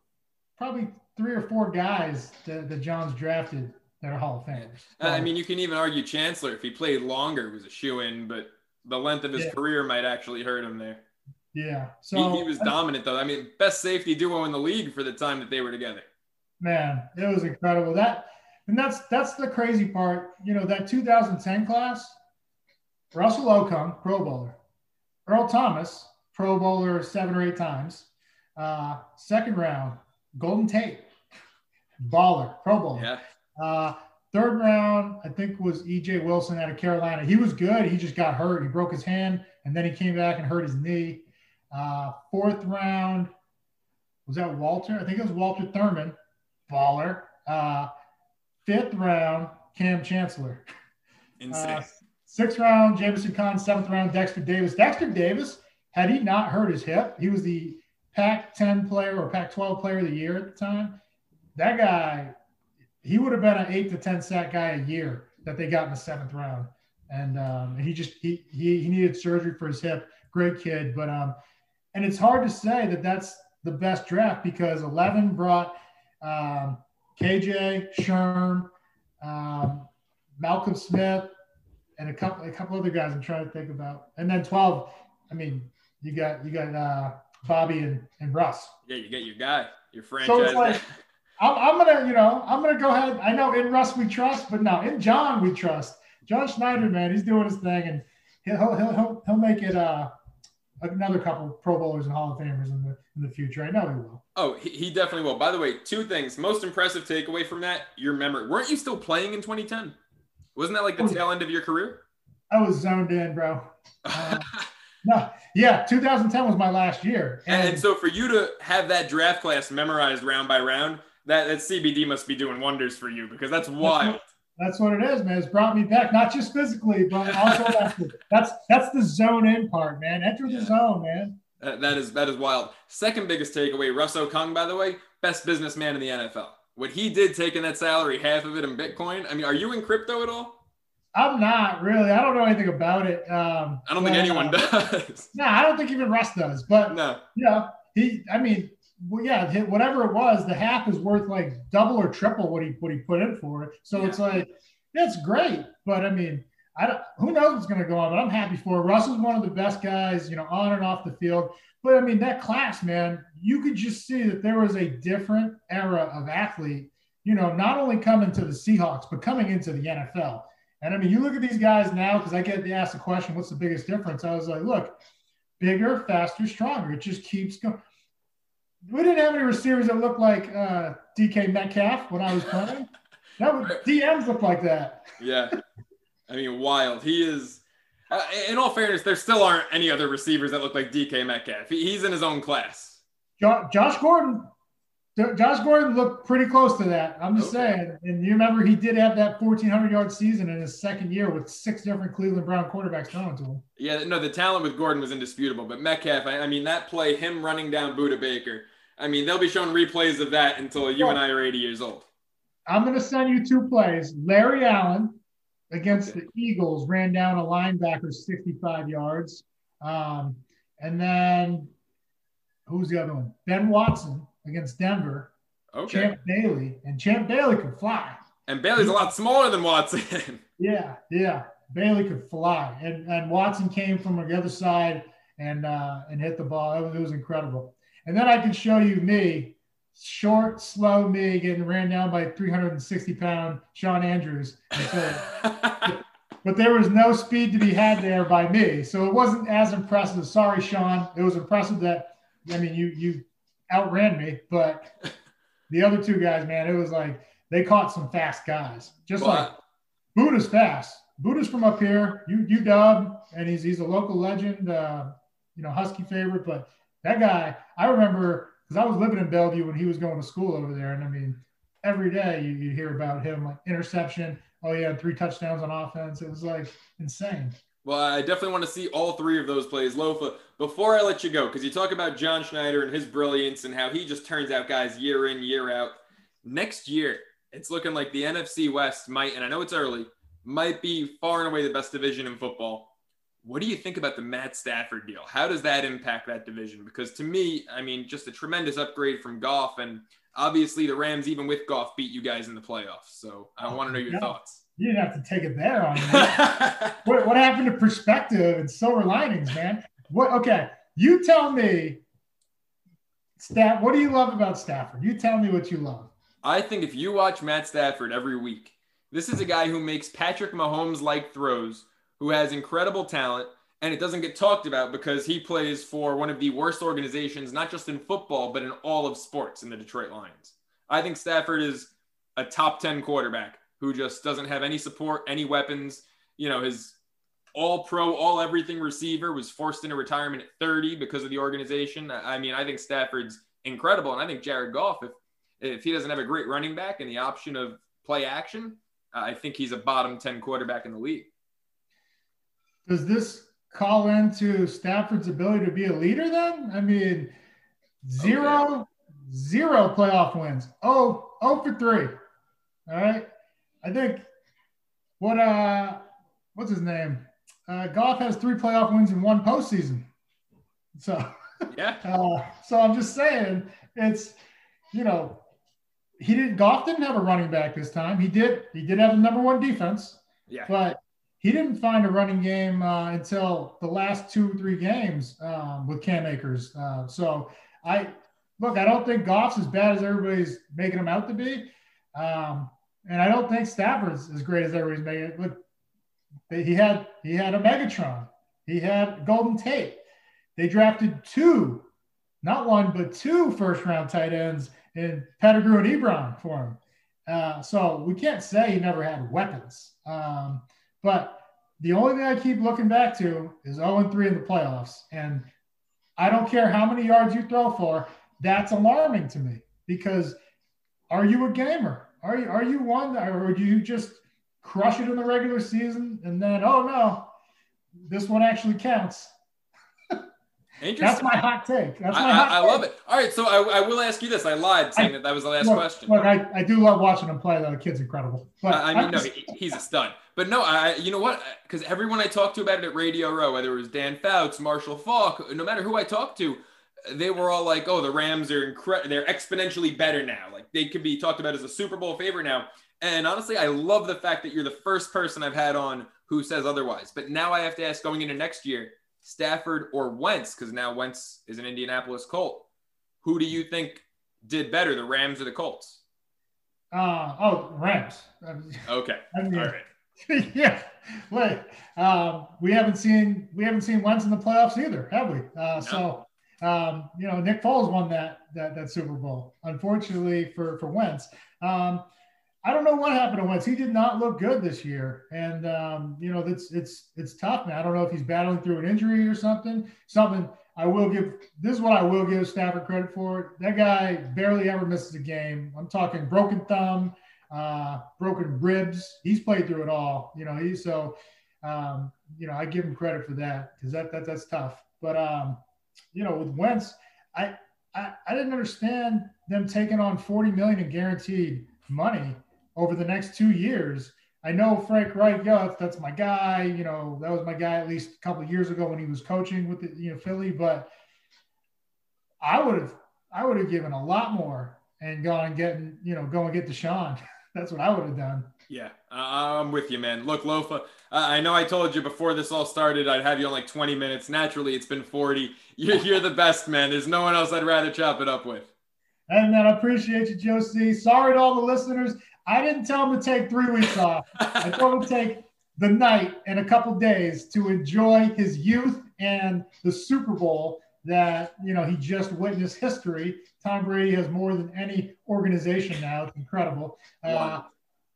probably three or four guys that, that John's drafted that are Hall of Famers. I mean, you can even argue Chancellor if he played longer was a shoe in, but the length of his yeah. career might actually hurt him there. Yeah. So he, he was dominant though. I mean, best safety duo in the league for the time that they were together. Man, it was incredible. That and that's that's the crazy part. You know, that 2010 class, Russell Okung, Pro Bowler, Earl Thomas, Pro Bowler seven or eight times. Uh, second round, Golden Tate, baller, Pro Bowler. Yeah. Uh, third round, I think was EJ Wilson out of Carolina. He was good. He just got hurt. He broke his hand, and then he came back and hurt his knee. Uh, fourth round, was that Walter? I think it was Walter Thurmond, baller. Uh, fifth round, Kam Chancellor. Insane. Uh, sixth round, Jamison Collins. Seventh round, Dexter Davis. Dexter Davis, had he not hurt his hip, he was the Pac 10 player or Pac 12 player of the year at the time. That guy, he would have been an eight to 10 sack guy a year that they got in the seventh round. And um, he just, he, he, he needed surgery for his hip. Great kid. But, um, and it's hard to say that that's the best draft because 11 brought um, KJ, Sherm, um, Malcolm Smith, and a couple a couple other guys I'm trying to think about. And then 12, I mean, you got you got uh, Bobby and, and Russ. Yeah, you get your guy, your franchise. So it's like I'm, I'm gonna, you know, I'm gonna go ahead. I know in Russ we trust, but no, in John we trust. John Schneider, man, he's doing his thing, and he'll he'll he'll, he'll make it uh, another couple of Pro Bowlers and Hall of Famers in the in the future. I know he will. Oh, he, he definitely will. By the way, two things. Most impressive takeaway from that, your memory. Weren't you still playing in 2010? Wasn't that like the tail end of your career? I was zoned in, bro. Uh, no, yeah, 2010 was my last year. And, and, so for you to have that draft class memorized round by round, that, that CBD must be doing wonders for you because that's wild. That's what, that's what it is, man. It's brought me back, not just physically, but also that's, the, that's that's the zone in part, man. Enter the zone, man. That, that is that is wild. Second biggest takeaway, Russ Okung, by the way, best businessman in the NFL. What he did taking that salary, half of it in Bitcoin. I mean, are you in crypto at all? I'm not really. I don't know anything about it. Um, I don't think anyone uh, does. No, I don't think even Russ does. But no, yeah, he. I mean, well, yeah, whatever it was, the half is worth like double or triple what he what he put in for it. So yeah. it's like that's great. But I mean, I don't. Who knows what's going to go on? But I'm happy for it. Russ is one of the best guys, you know, on and off the field. But I mean, that class, man, you could just see that there was a different era of athlete. You know, not only coming to the Seahawks, but coming into the NFL. And I mean, you look at these guys now, because I get asked the question, what's the biggest difference? I was like, look, bigger, faster, stronger. It just keeps going. We didn't have any receivers that looked like uh, DK Metcalf when I was playing. That was, DMs look like that. Yeah. I mean, wild. He is, uh, in all fairness, there still aren't any other receivers that look like DK Metcalf. He, he's in his own class. Josh Gordon Josh Gordon looked pretty close to that. I'm just okay. saying. And you remember he did have that 1,400 yard season in his second year with six different Cleveland Brown quarterbacks throwing to him. Yeah, no, the talent with Gordon was indisputable. But Metcalf, I, I mean, that play, him running down Budda Baker, I mean, they'll be showing replays of that until you and I are 80 years old. I'm going to send you two plays. Larry Allen against the Eagles ran down a linebacker 65 yards. Um, and then who's the other one? Ben Watson against Denver. Okay. Champ Bailey, and Champ Bailey could fly. And Bailey's a lot smaller than Watson. yeah, yeah. Bailey could fly, and and Watson came from the other side and uh, and hit the ball. It was, it was incredible. And then I can show you me, short, slow me getting ran down by 360 pound Shawn Andrews. but there was no speed to be had there by me, so it wasn't as impressive. Sorry, Shawn. It was impressive that I mean you you outran me, but the other two guys, man, it was like they caught some fast guys. Just what? like Budda's fast. Budda's from up here. You you dub, and he's he's a local legend. Uh, you know, Husky favorite. But that guy, I remember because I was living in Bellevue when he was going to school over there, and I mean, every day you, you hear about him like interception. Oh he had three touchdowns on offense. It was like insane. Well, I definitely want to see all three of those plays. Lofa, before I let you go, because you talk about John Schneider and his brilliance and how he just turns out guys year in, year out. Next year, it's looking like the NFC West might, and I know it's early, might be far and away the best division in football. What do you think about the Matt Stafford deal? How does that impact that division? Because to me, I mean, just a tremendous upgrade from Goff, and obviously the Rams, even with Goff, beat you guys in the playoffs. So I want to know your yeah. thoughts. You didn't have to take it there on what, what happened to perspective and silver linings, man? What? Okay, you tell me. Staff, what do you love about Stafford? You tell me what you love. I think if you watch Matt Stafford every week, this is a guy who makes Patrick Mahomes like throws, who has incredible talent, and it doesn't get talked about because he plays for one of the worst organizations, not just in football, but in all of sports in the Detroit Lions. I think Stafford is a top 10 quarterback who just doesn't have any support, any weapons. You know, his all pro, all everything receiver was forced into retirement at 30 because of the organization. I mean, I think Stafford's incredible. And I think Jared Goff, if, if he doesn't have a great running back and the option of play action, I think he's a bottom 10 quarterback in the league. Does this call into Stafford's ability to be a leader then? I mean, Zero, okay. zero playoff wins. Oh, oh for 3. All right. I think what uh what's his name? Uh Goff has three playoff wins in one postseason. So yeah. Uh, so I'm just saying it's you know he didn't Goff didn't have a running back this time. He did he did have the number one defense. Yeah. But he didn't find a running game uh, until the last two three games um, with Cam Akers. Uh, so I look, I don't think Goff's as bad as everybody's making him out to be, um, and I don't think Stafford's as great as everybody's making it. Look, he had he had a Megatron, he had Golden Tate. They drafted two, not one but two first round tight ends in Pettigrew and Ebron for him. Uh, so we can't say he never had weapons. Um, but the only thing I keep looking back to is 0 3 in the playoffs. And I don't care how many yards you throw for, that's alarming to me because are you a gamer? Are you, are you one or do you just crush it in the regular season and then, oh no, this one actually counts? Interesting. That's my hot take. That's my I, hot I, I love it. All right, so I, I, will ask you this. I lied saying I, that that was the last look, question. Look, I, I do love watching him play. Though the kid's incredible. But I, mean, no, he, he's a stud. But no, I you know what? Because everyone I talked to about it at Radio Row, whether it was Dan Fouts, Marshall Faulk, no matter who I talked to, they were all like, "Oh, the Rams are incredible. They're exponentially better now. Like they could be talked about as a Super Bowl favorite now." And honestly, I love the fact that you're the first person I've had on who says otherwise. But now I have to ask, going into next year Stafford or Wentz, because now Wentz is an Indianapolis Colt. Who do you think did better, the Rams or the Colts? Uh, oh, Rams. Okay. I mean, All right. yeah. Wait. Um, we haven't seen we haven't seen Wentz in the playoffs either, have we? Uh, no. So um, you know, Nick Foles won that that that Super Bowl. Unfortunately for for Wentz. Um, I don't know what happened to Wentz. He did not look good this year, and um, you know it's it's it's tough, man. I don't know if he's battling through an injury or something. Something I will give. This is what I will give Stafford credit for. That guy barely ever misses a game. I'm talking broken thumb, uh, broken ribs. He's played through it all. You know, he's so. Um, you know, I give him credit for that because that, that that's tough. But um, you know, with Wentz, I, I I didn't understand them taking on 40 million in guaranteed money over the next two years. I know Frank Reich, yeah, that's, my guy. You know, that was my guy at least a couple of years ago when he was coaching with the you know Philly. But I would have I would have given a lot more and gone and getting you know go and get Deshaun. That's what I would have done. Yeah, I'm with you, man. Look, Lofa, I know I told you before this all started I'd have you on like 20 minutes. Naturally, it's been 40. You're, you're the best, man. There's no one else I'd rather chop it up with. And then I appreciate you, Joe C. Sorry to all the listeners. I didn't tell him to take three weeks off. I told him to take the night and a couple days to enjoy his youth and the Super Bowl that you know he just witnessed history. Tom Brady has more than any organization now. It's incredible. Uh,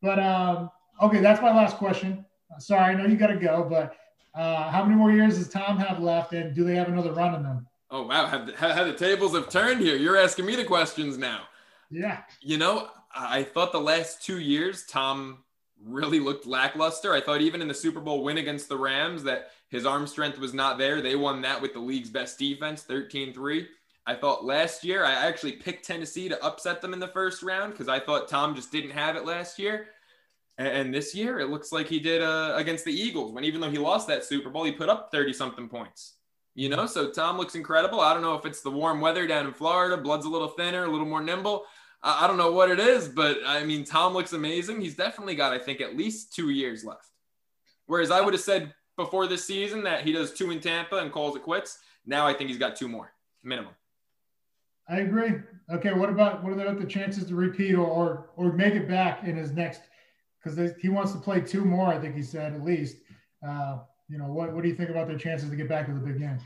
but um, okay, that's my last question. Sorry, I know you got to go, but uh, how many more years does Tom have left, and do they have another run in them? Oh wow, have the, have the tables have turned here? You're asking me the questions now. Yeah. You know, I thought the last two years, Tom really looked lackluster. I thought even in the Super Bowl win against the Rams that his arm strength was not there. They won that with the league's best defense, 13 3. I thought last year, I actually picked Tennessee to upset them in the first round because I thought Tom just didn't have it last year. And this year, it looks like he did uh, against the Eagles when even though he lost that Super Bowl, he put up 30 something points. You know, so Tom looks incredible. I don't know if it's the warm weather down in Florida, blood's a little thinner, a little more nimble. I don't know what it is, but I mean, Tom looks amazing. He's definitely got, I think, at least two years left. Whereas I would have said before this season that he does two in Tampa and calls it quits. Now I think he's got two more minimum. I agree. Okay, what about what about the chances to repeat or or, or make it back in his next? Because he wants to play two more. I think he said at least. Uh, you know, what what do you think about their chances to get back to the big game?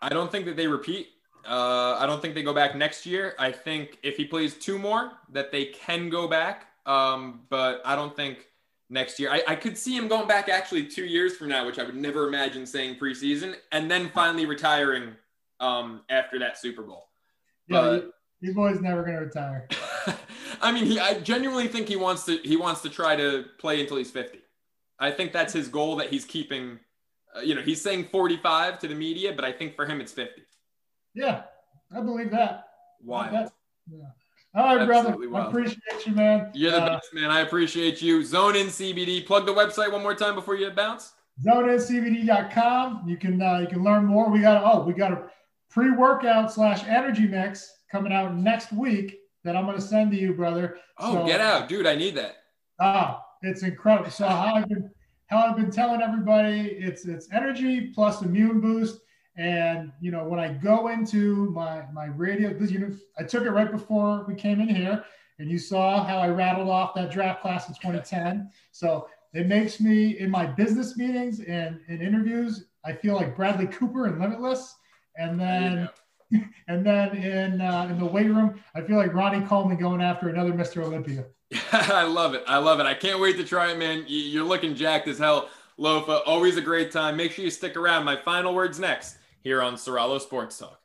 I don't think that they repeat. Uh, I don't think they go back next year. I think if he plays two more, that they can go back. Um, but I don't think next year. I, I could see him going back actually two years from now, which I would never imagine saying preseason, and then finally retiring um, after that Super Bowl. Yeah, but, your boy's never going to retire. I mean, he. I genuinely think he wants to. He wants to try to play until he's fifty. I think that's his goal that he's keeping. Uh, you know, he's saying forty-five to the media, but I think for him it's fifty. Yeah, I believe that. Wild. yeah. All right, brother. I appreciate you, man. You're the uh, best, man. I appreciate you. Zone in CBD. Plug the website one more time before you bounce. ZoneInCBD.com. You can uh, you can learn more. We got oh we got a pre-workout slash energy mix coming out next week that I'm going to send to you, brother. Oh, so, get out, dude! I need that. Ah, it's incredible. So how I've been how I've been telling everybody, it's it's energy plus immune boost and you know, when I go into my my radio, this you know, I took it right before we came in here, and you saw how I rattled off that draft class in 2010. So it makes me in my business meetings and in interviews, I feel like Bradley Cooper and Limitless, and then. And then in uh, in the weight room, I feel like Ronnie Coleman going after another Mr. Olympia. I love it. I love it. I can't wait to try it, man. You're looking jacked as hell, Lofa. Always a great time. Make sure you stick around. My final words next here on Soralo Sports Talk.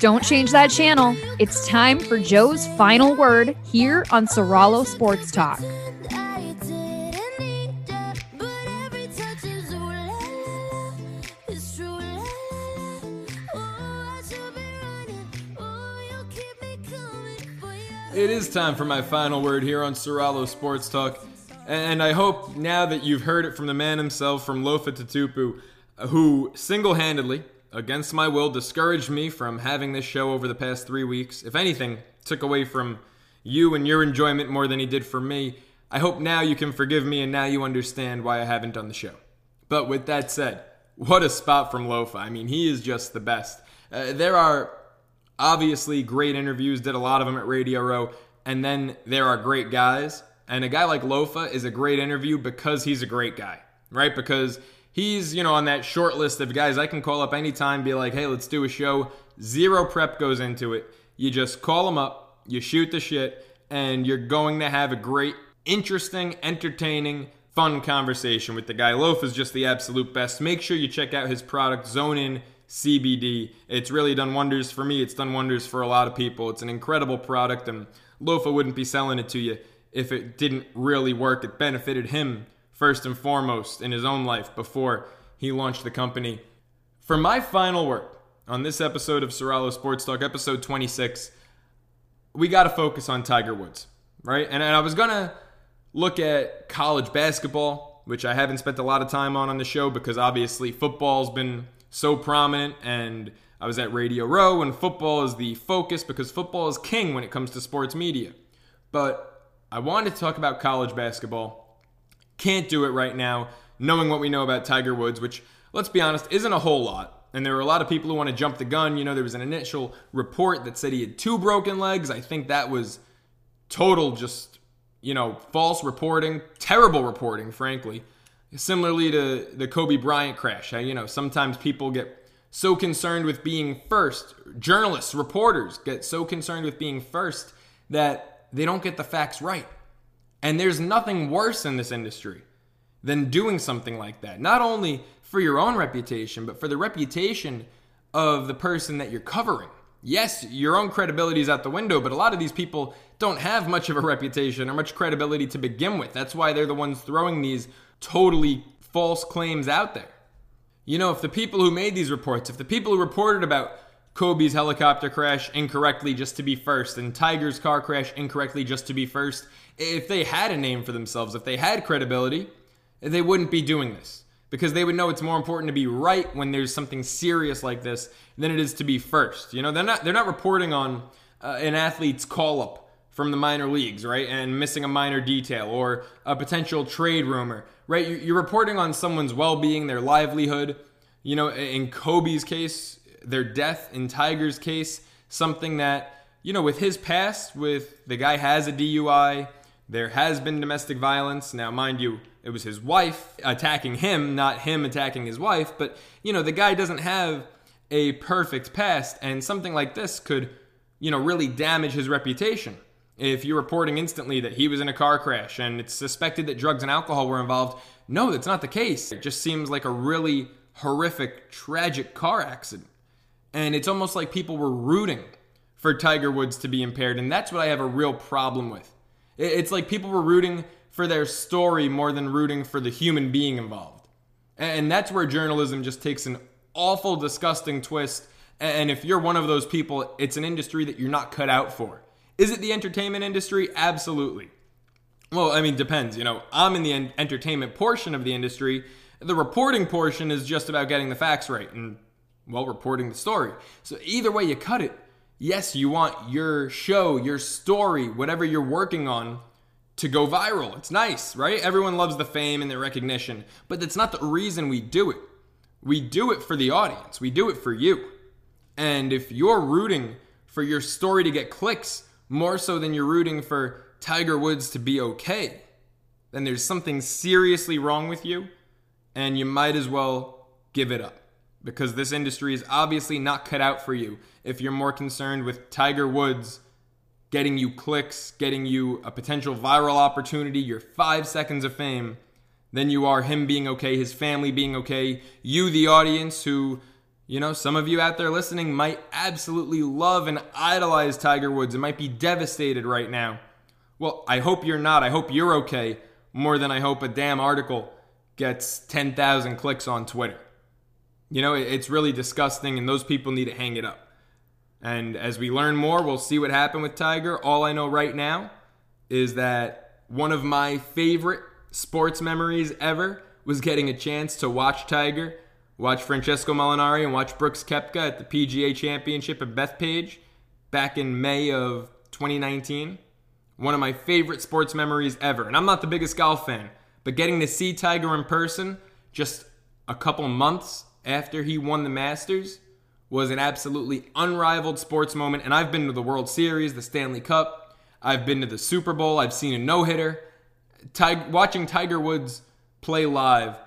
Don't change that channel. It's time for Joe's final word here on Soralo Sports Talk. It is time for my final word here on Soralo Sports Talk. And I hope now that you've heard it from the man himself, from Lofa Tatupu, who single handedly, against my will, discouraged me from having this show over the past three weeks. If anything, took away from you and your enjoyment more than he did for me. I hope now you can forgive me and now you understand why I haven't done the show. But with that said, what a spot from Lofa. I mean, he is just the best. Uh, there are obviously great interviews, did a lot of them at Radio Row. And then there are great guys. And a guy like Lofa is a great interview because he's a great guy, right? Because he's, you know, on that short list of guys I can call up anytime, be like, hey, let's do a show. Zero prep goes into it. You just call him up, you shoot the shit, and you're going to have a great, interesting, entertaining, fun conversation with the guy. Loaf is just the absolute best. Make sure you check out his product, Zone In CBD. It's really done wonders for me. It's done wonders for a lot of people. It's an incredible product, and Lofa wouldn't be selling it to you if it didn't really work. It benefited him first and foremost in his own life before he launched the company. For my final word on this episode of Soralo Sports Talk, episode 26, we got to focus on Tiger Woods, right? And, and I was going to look at college basketball, which I haven't spent a lot of time on on the show because obviously football's been so prominent and I was at Radio Row and football is the focus because football is king when it comes to sports media. But I wanted to talk about college basketball. Can't do it right now, knowing what we know about Tiger Woods, which, let's be honest, isn't a whole lot. And there are a lot of people who want to jump the gun. You know, there was an initial report that said he had two broken legs. I think that was total just, you know, false reporting, terrible reporting, frankly. Similarly to the Kobe Bryant crash, you know, sometimes people get so concerned with being first, journalists, reporters get so concerned with being first that they don't get the facts right. And there's nothing worse in this industry than doing something like that. Not only for your own reputation, but for the reputation of the person that you're covering. Yes, your own credibility is out the window, but a lot of these people don't have much of a reputation or much credibility to begin with. That's why they're the ones throwing these totally false claims out there. You know, if the people who made these reports, if the people who reported about Kobe's helicopter crash incorrectly just to be first and Tiger's car crash incorrectly just to be first, if they had a name for themselves, if they had credibility, they wouldn't be doing this because they would know it's more important to be right when there's something serious like this than it is to be first. You know, they're not they're not reporting on uh, an athlete's call up from the minor leagues, right? And missing a minor detail or a potential trade rumor, right? You're reporting on someone's well being, their livelihood. You know, in Kobe's case, their death. In Tiger's case, something that, you know, with his past, with the guy has a DUI, there has been domestic violence. Now, mind you, it was his wife attacking him, not him attacking his wife. But, you know, the guy doesn't have a perfect past, and something like this could, you know, really damage his reputation if you're reporting instantly that he was in a car crash and it's suspected that drugs and alcohol were involved. No, that's not the case. It just seems like a really horrific, tragic car accident. And it's almost like people were rooting for Tiger Woods to be impaired. And that's what I have a real problem with. It's like people were rooting for their story more than rooting for the human being involved. And that's where journalism just takes an awful, disgusting twist. And if you're one of those people, it's an industry that you're not cut out for. Is it the entertainment industry? Absolutely. Well, I mean, depends. You know, I'm in the entertainment portion of the industry. The reporting portion is just about getting the facts right and, well, reporting the story. So either way you cut it, yes, you want your show, your story, whatever you're working on to go viral. It's nice, right? Everyone loves the fame and the recognition, but that's not the reason we do it. We do it for the audience, we do it for you. And if you're rooting for your story to get clicks more so than you're rooting for Tiger Woods to be okay, then there's something seriously wrong with you, and you might as well give it up. Because this industry is obviously not cut out for you if you're more concerned with Tiger Woods getting you clicks, getting you a potential viral opportunity, your five seconds of fame, than you are him being okay, his family being okay, you, the audience, who, you know, some of you out there listening might absolutely love and idolize Tiger Woods and might be devastated right now well, I hope you're not. I hope you're okay more than I hope a damn article gets 10,000 clicks on Twitter. You know, it's really disgusting, and those people need to hang it up. And as we learn more, we'll see what happened with Tiger. All I know right now is that one of my favorite sports memories ever was getting a chance to watch Tiger, watch Francesco Molinari, and watch Brooks Koepka at the PGA Championship at Bethpage back in May of 2019 one of my favorite sports memories ever. And I'm not the biggest golf fan, but getting to see Tiger in person just a couple months after he won the Masters was an absolutely unrivaled sports moment. And I've been to the World Series, the Stanley Cup, I've been to the Super Bowl, I've seen a no hitter. Watching Tiger Woods play live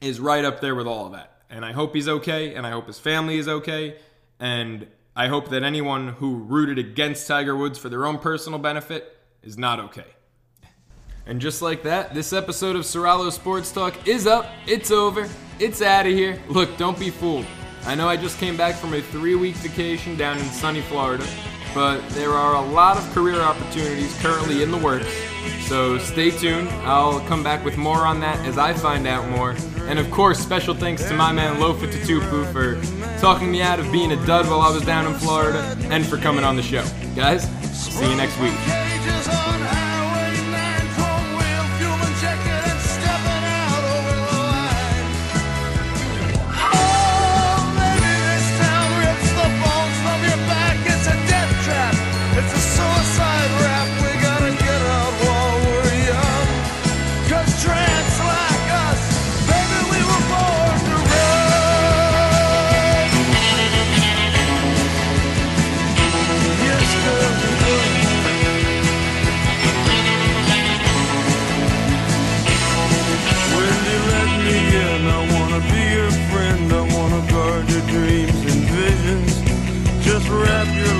is right up there with all of that. And I hope he's okay, and I hope his family is okay. And I hope that anyone who rooted against Tiger Woods for their own personal benefit is not okay. And just like that, this episode of Soralo Sports Talk is up. It's over. It's out of here. Look, don't be fooled. I know I just came back from a three week vacation down in sunny Florida, but there are a lot of career opportunities currently in the works. So stay tuned. I'll come back with more on that as I find out more. And of course, special thanks to my man Lofa Tatupu for talking me out of being a dud while I was down in Florida and for coming on the show. Guys, see you next week. Beyond the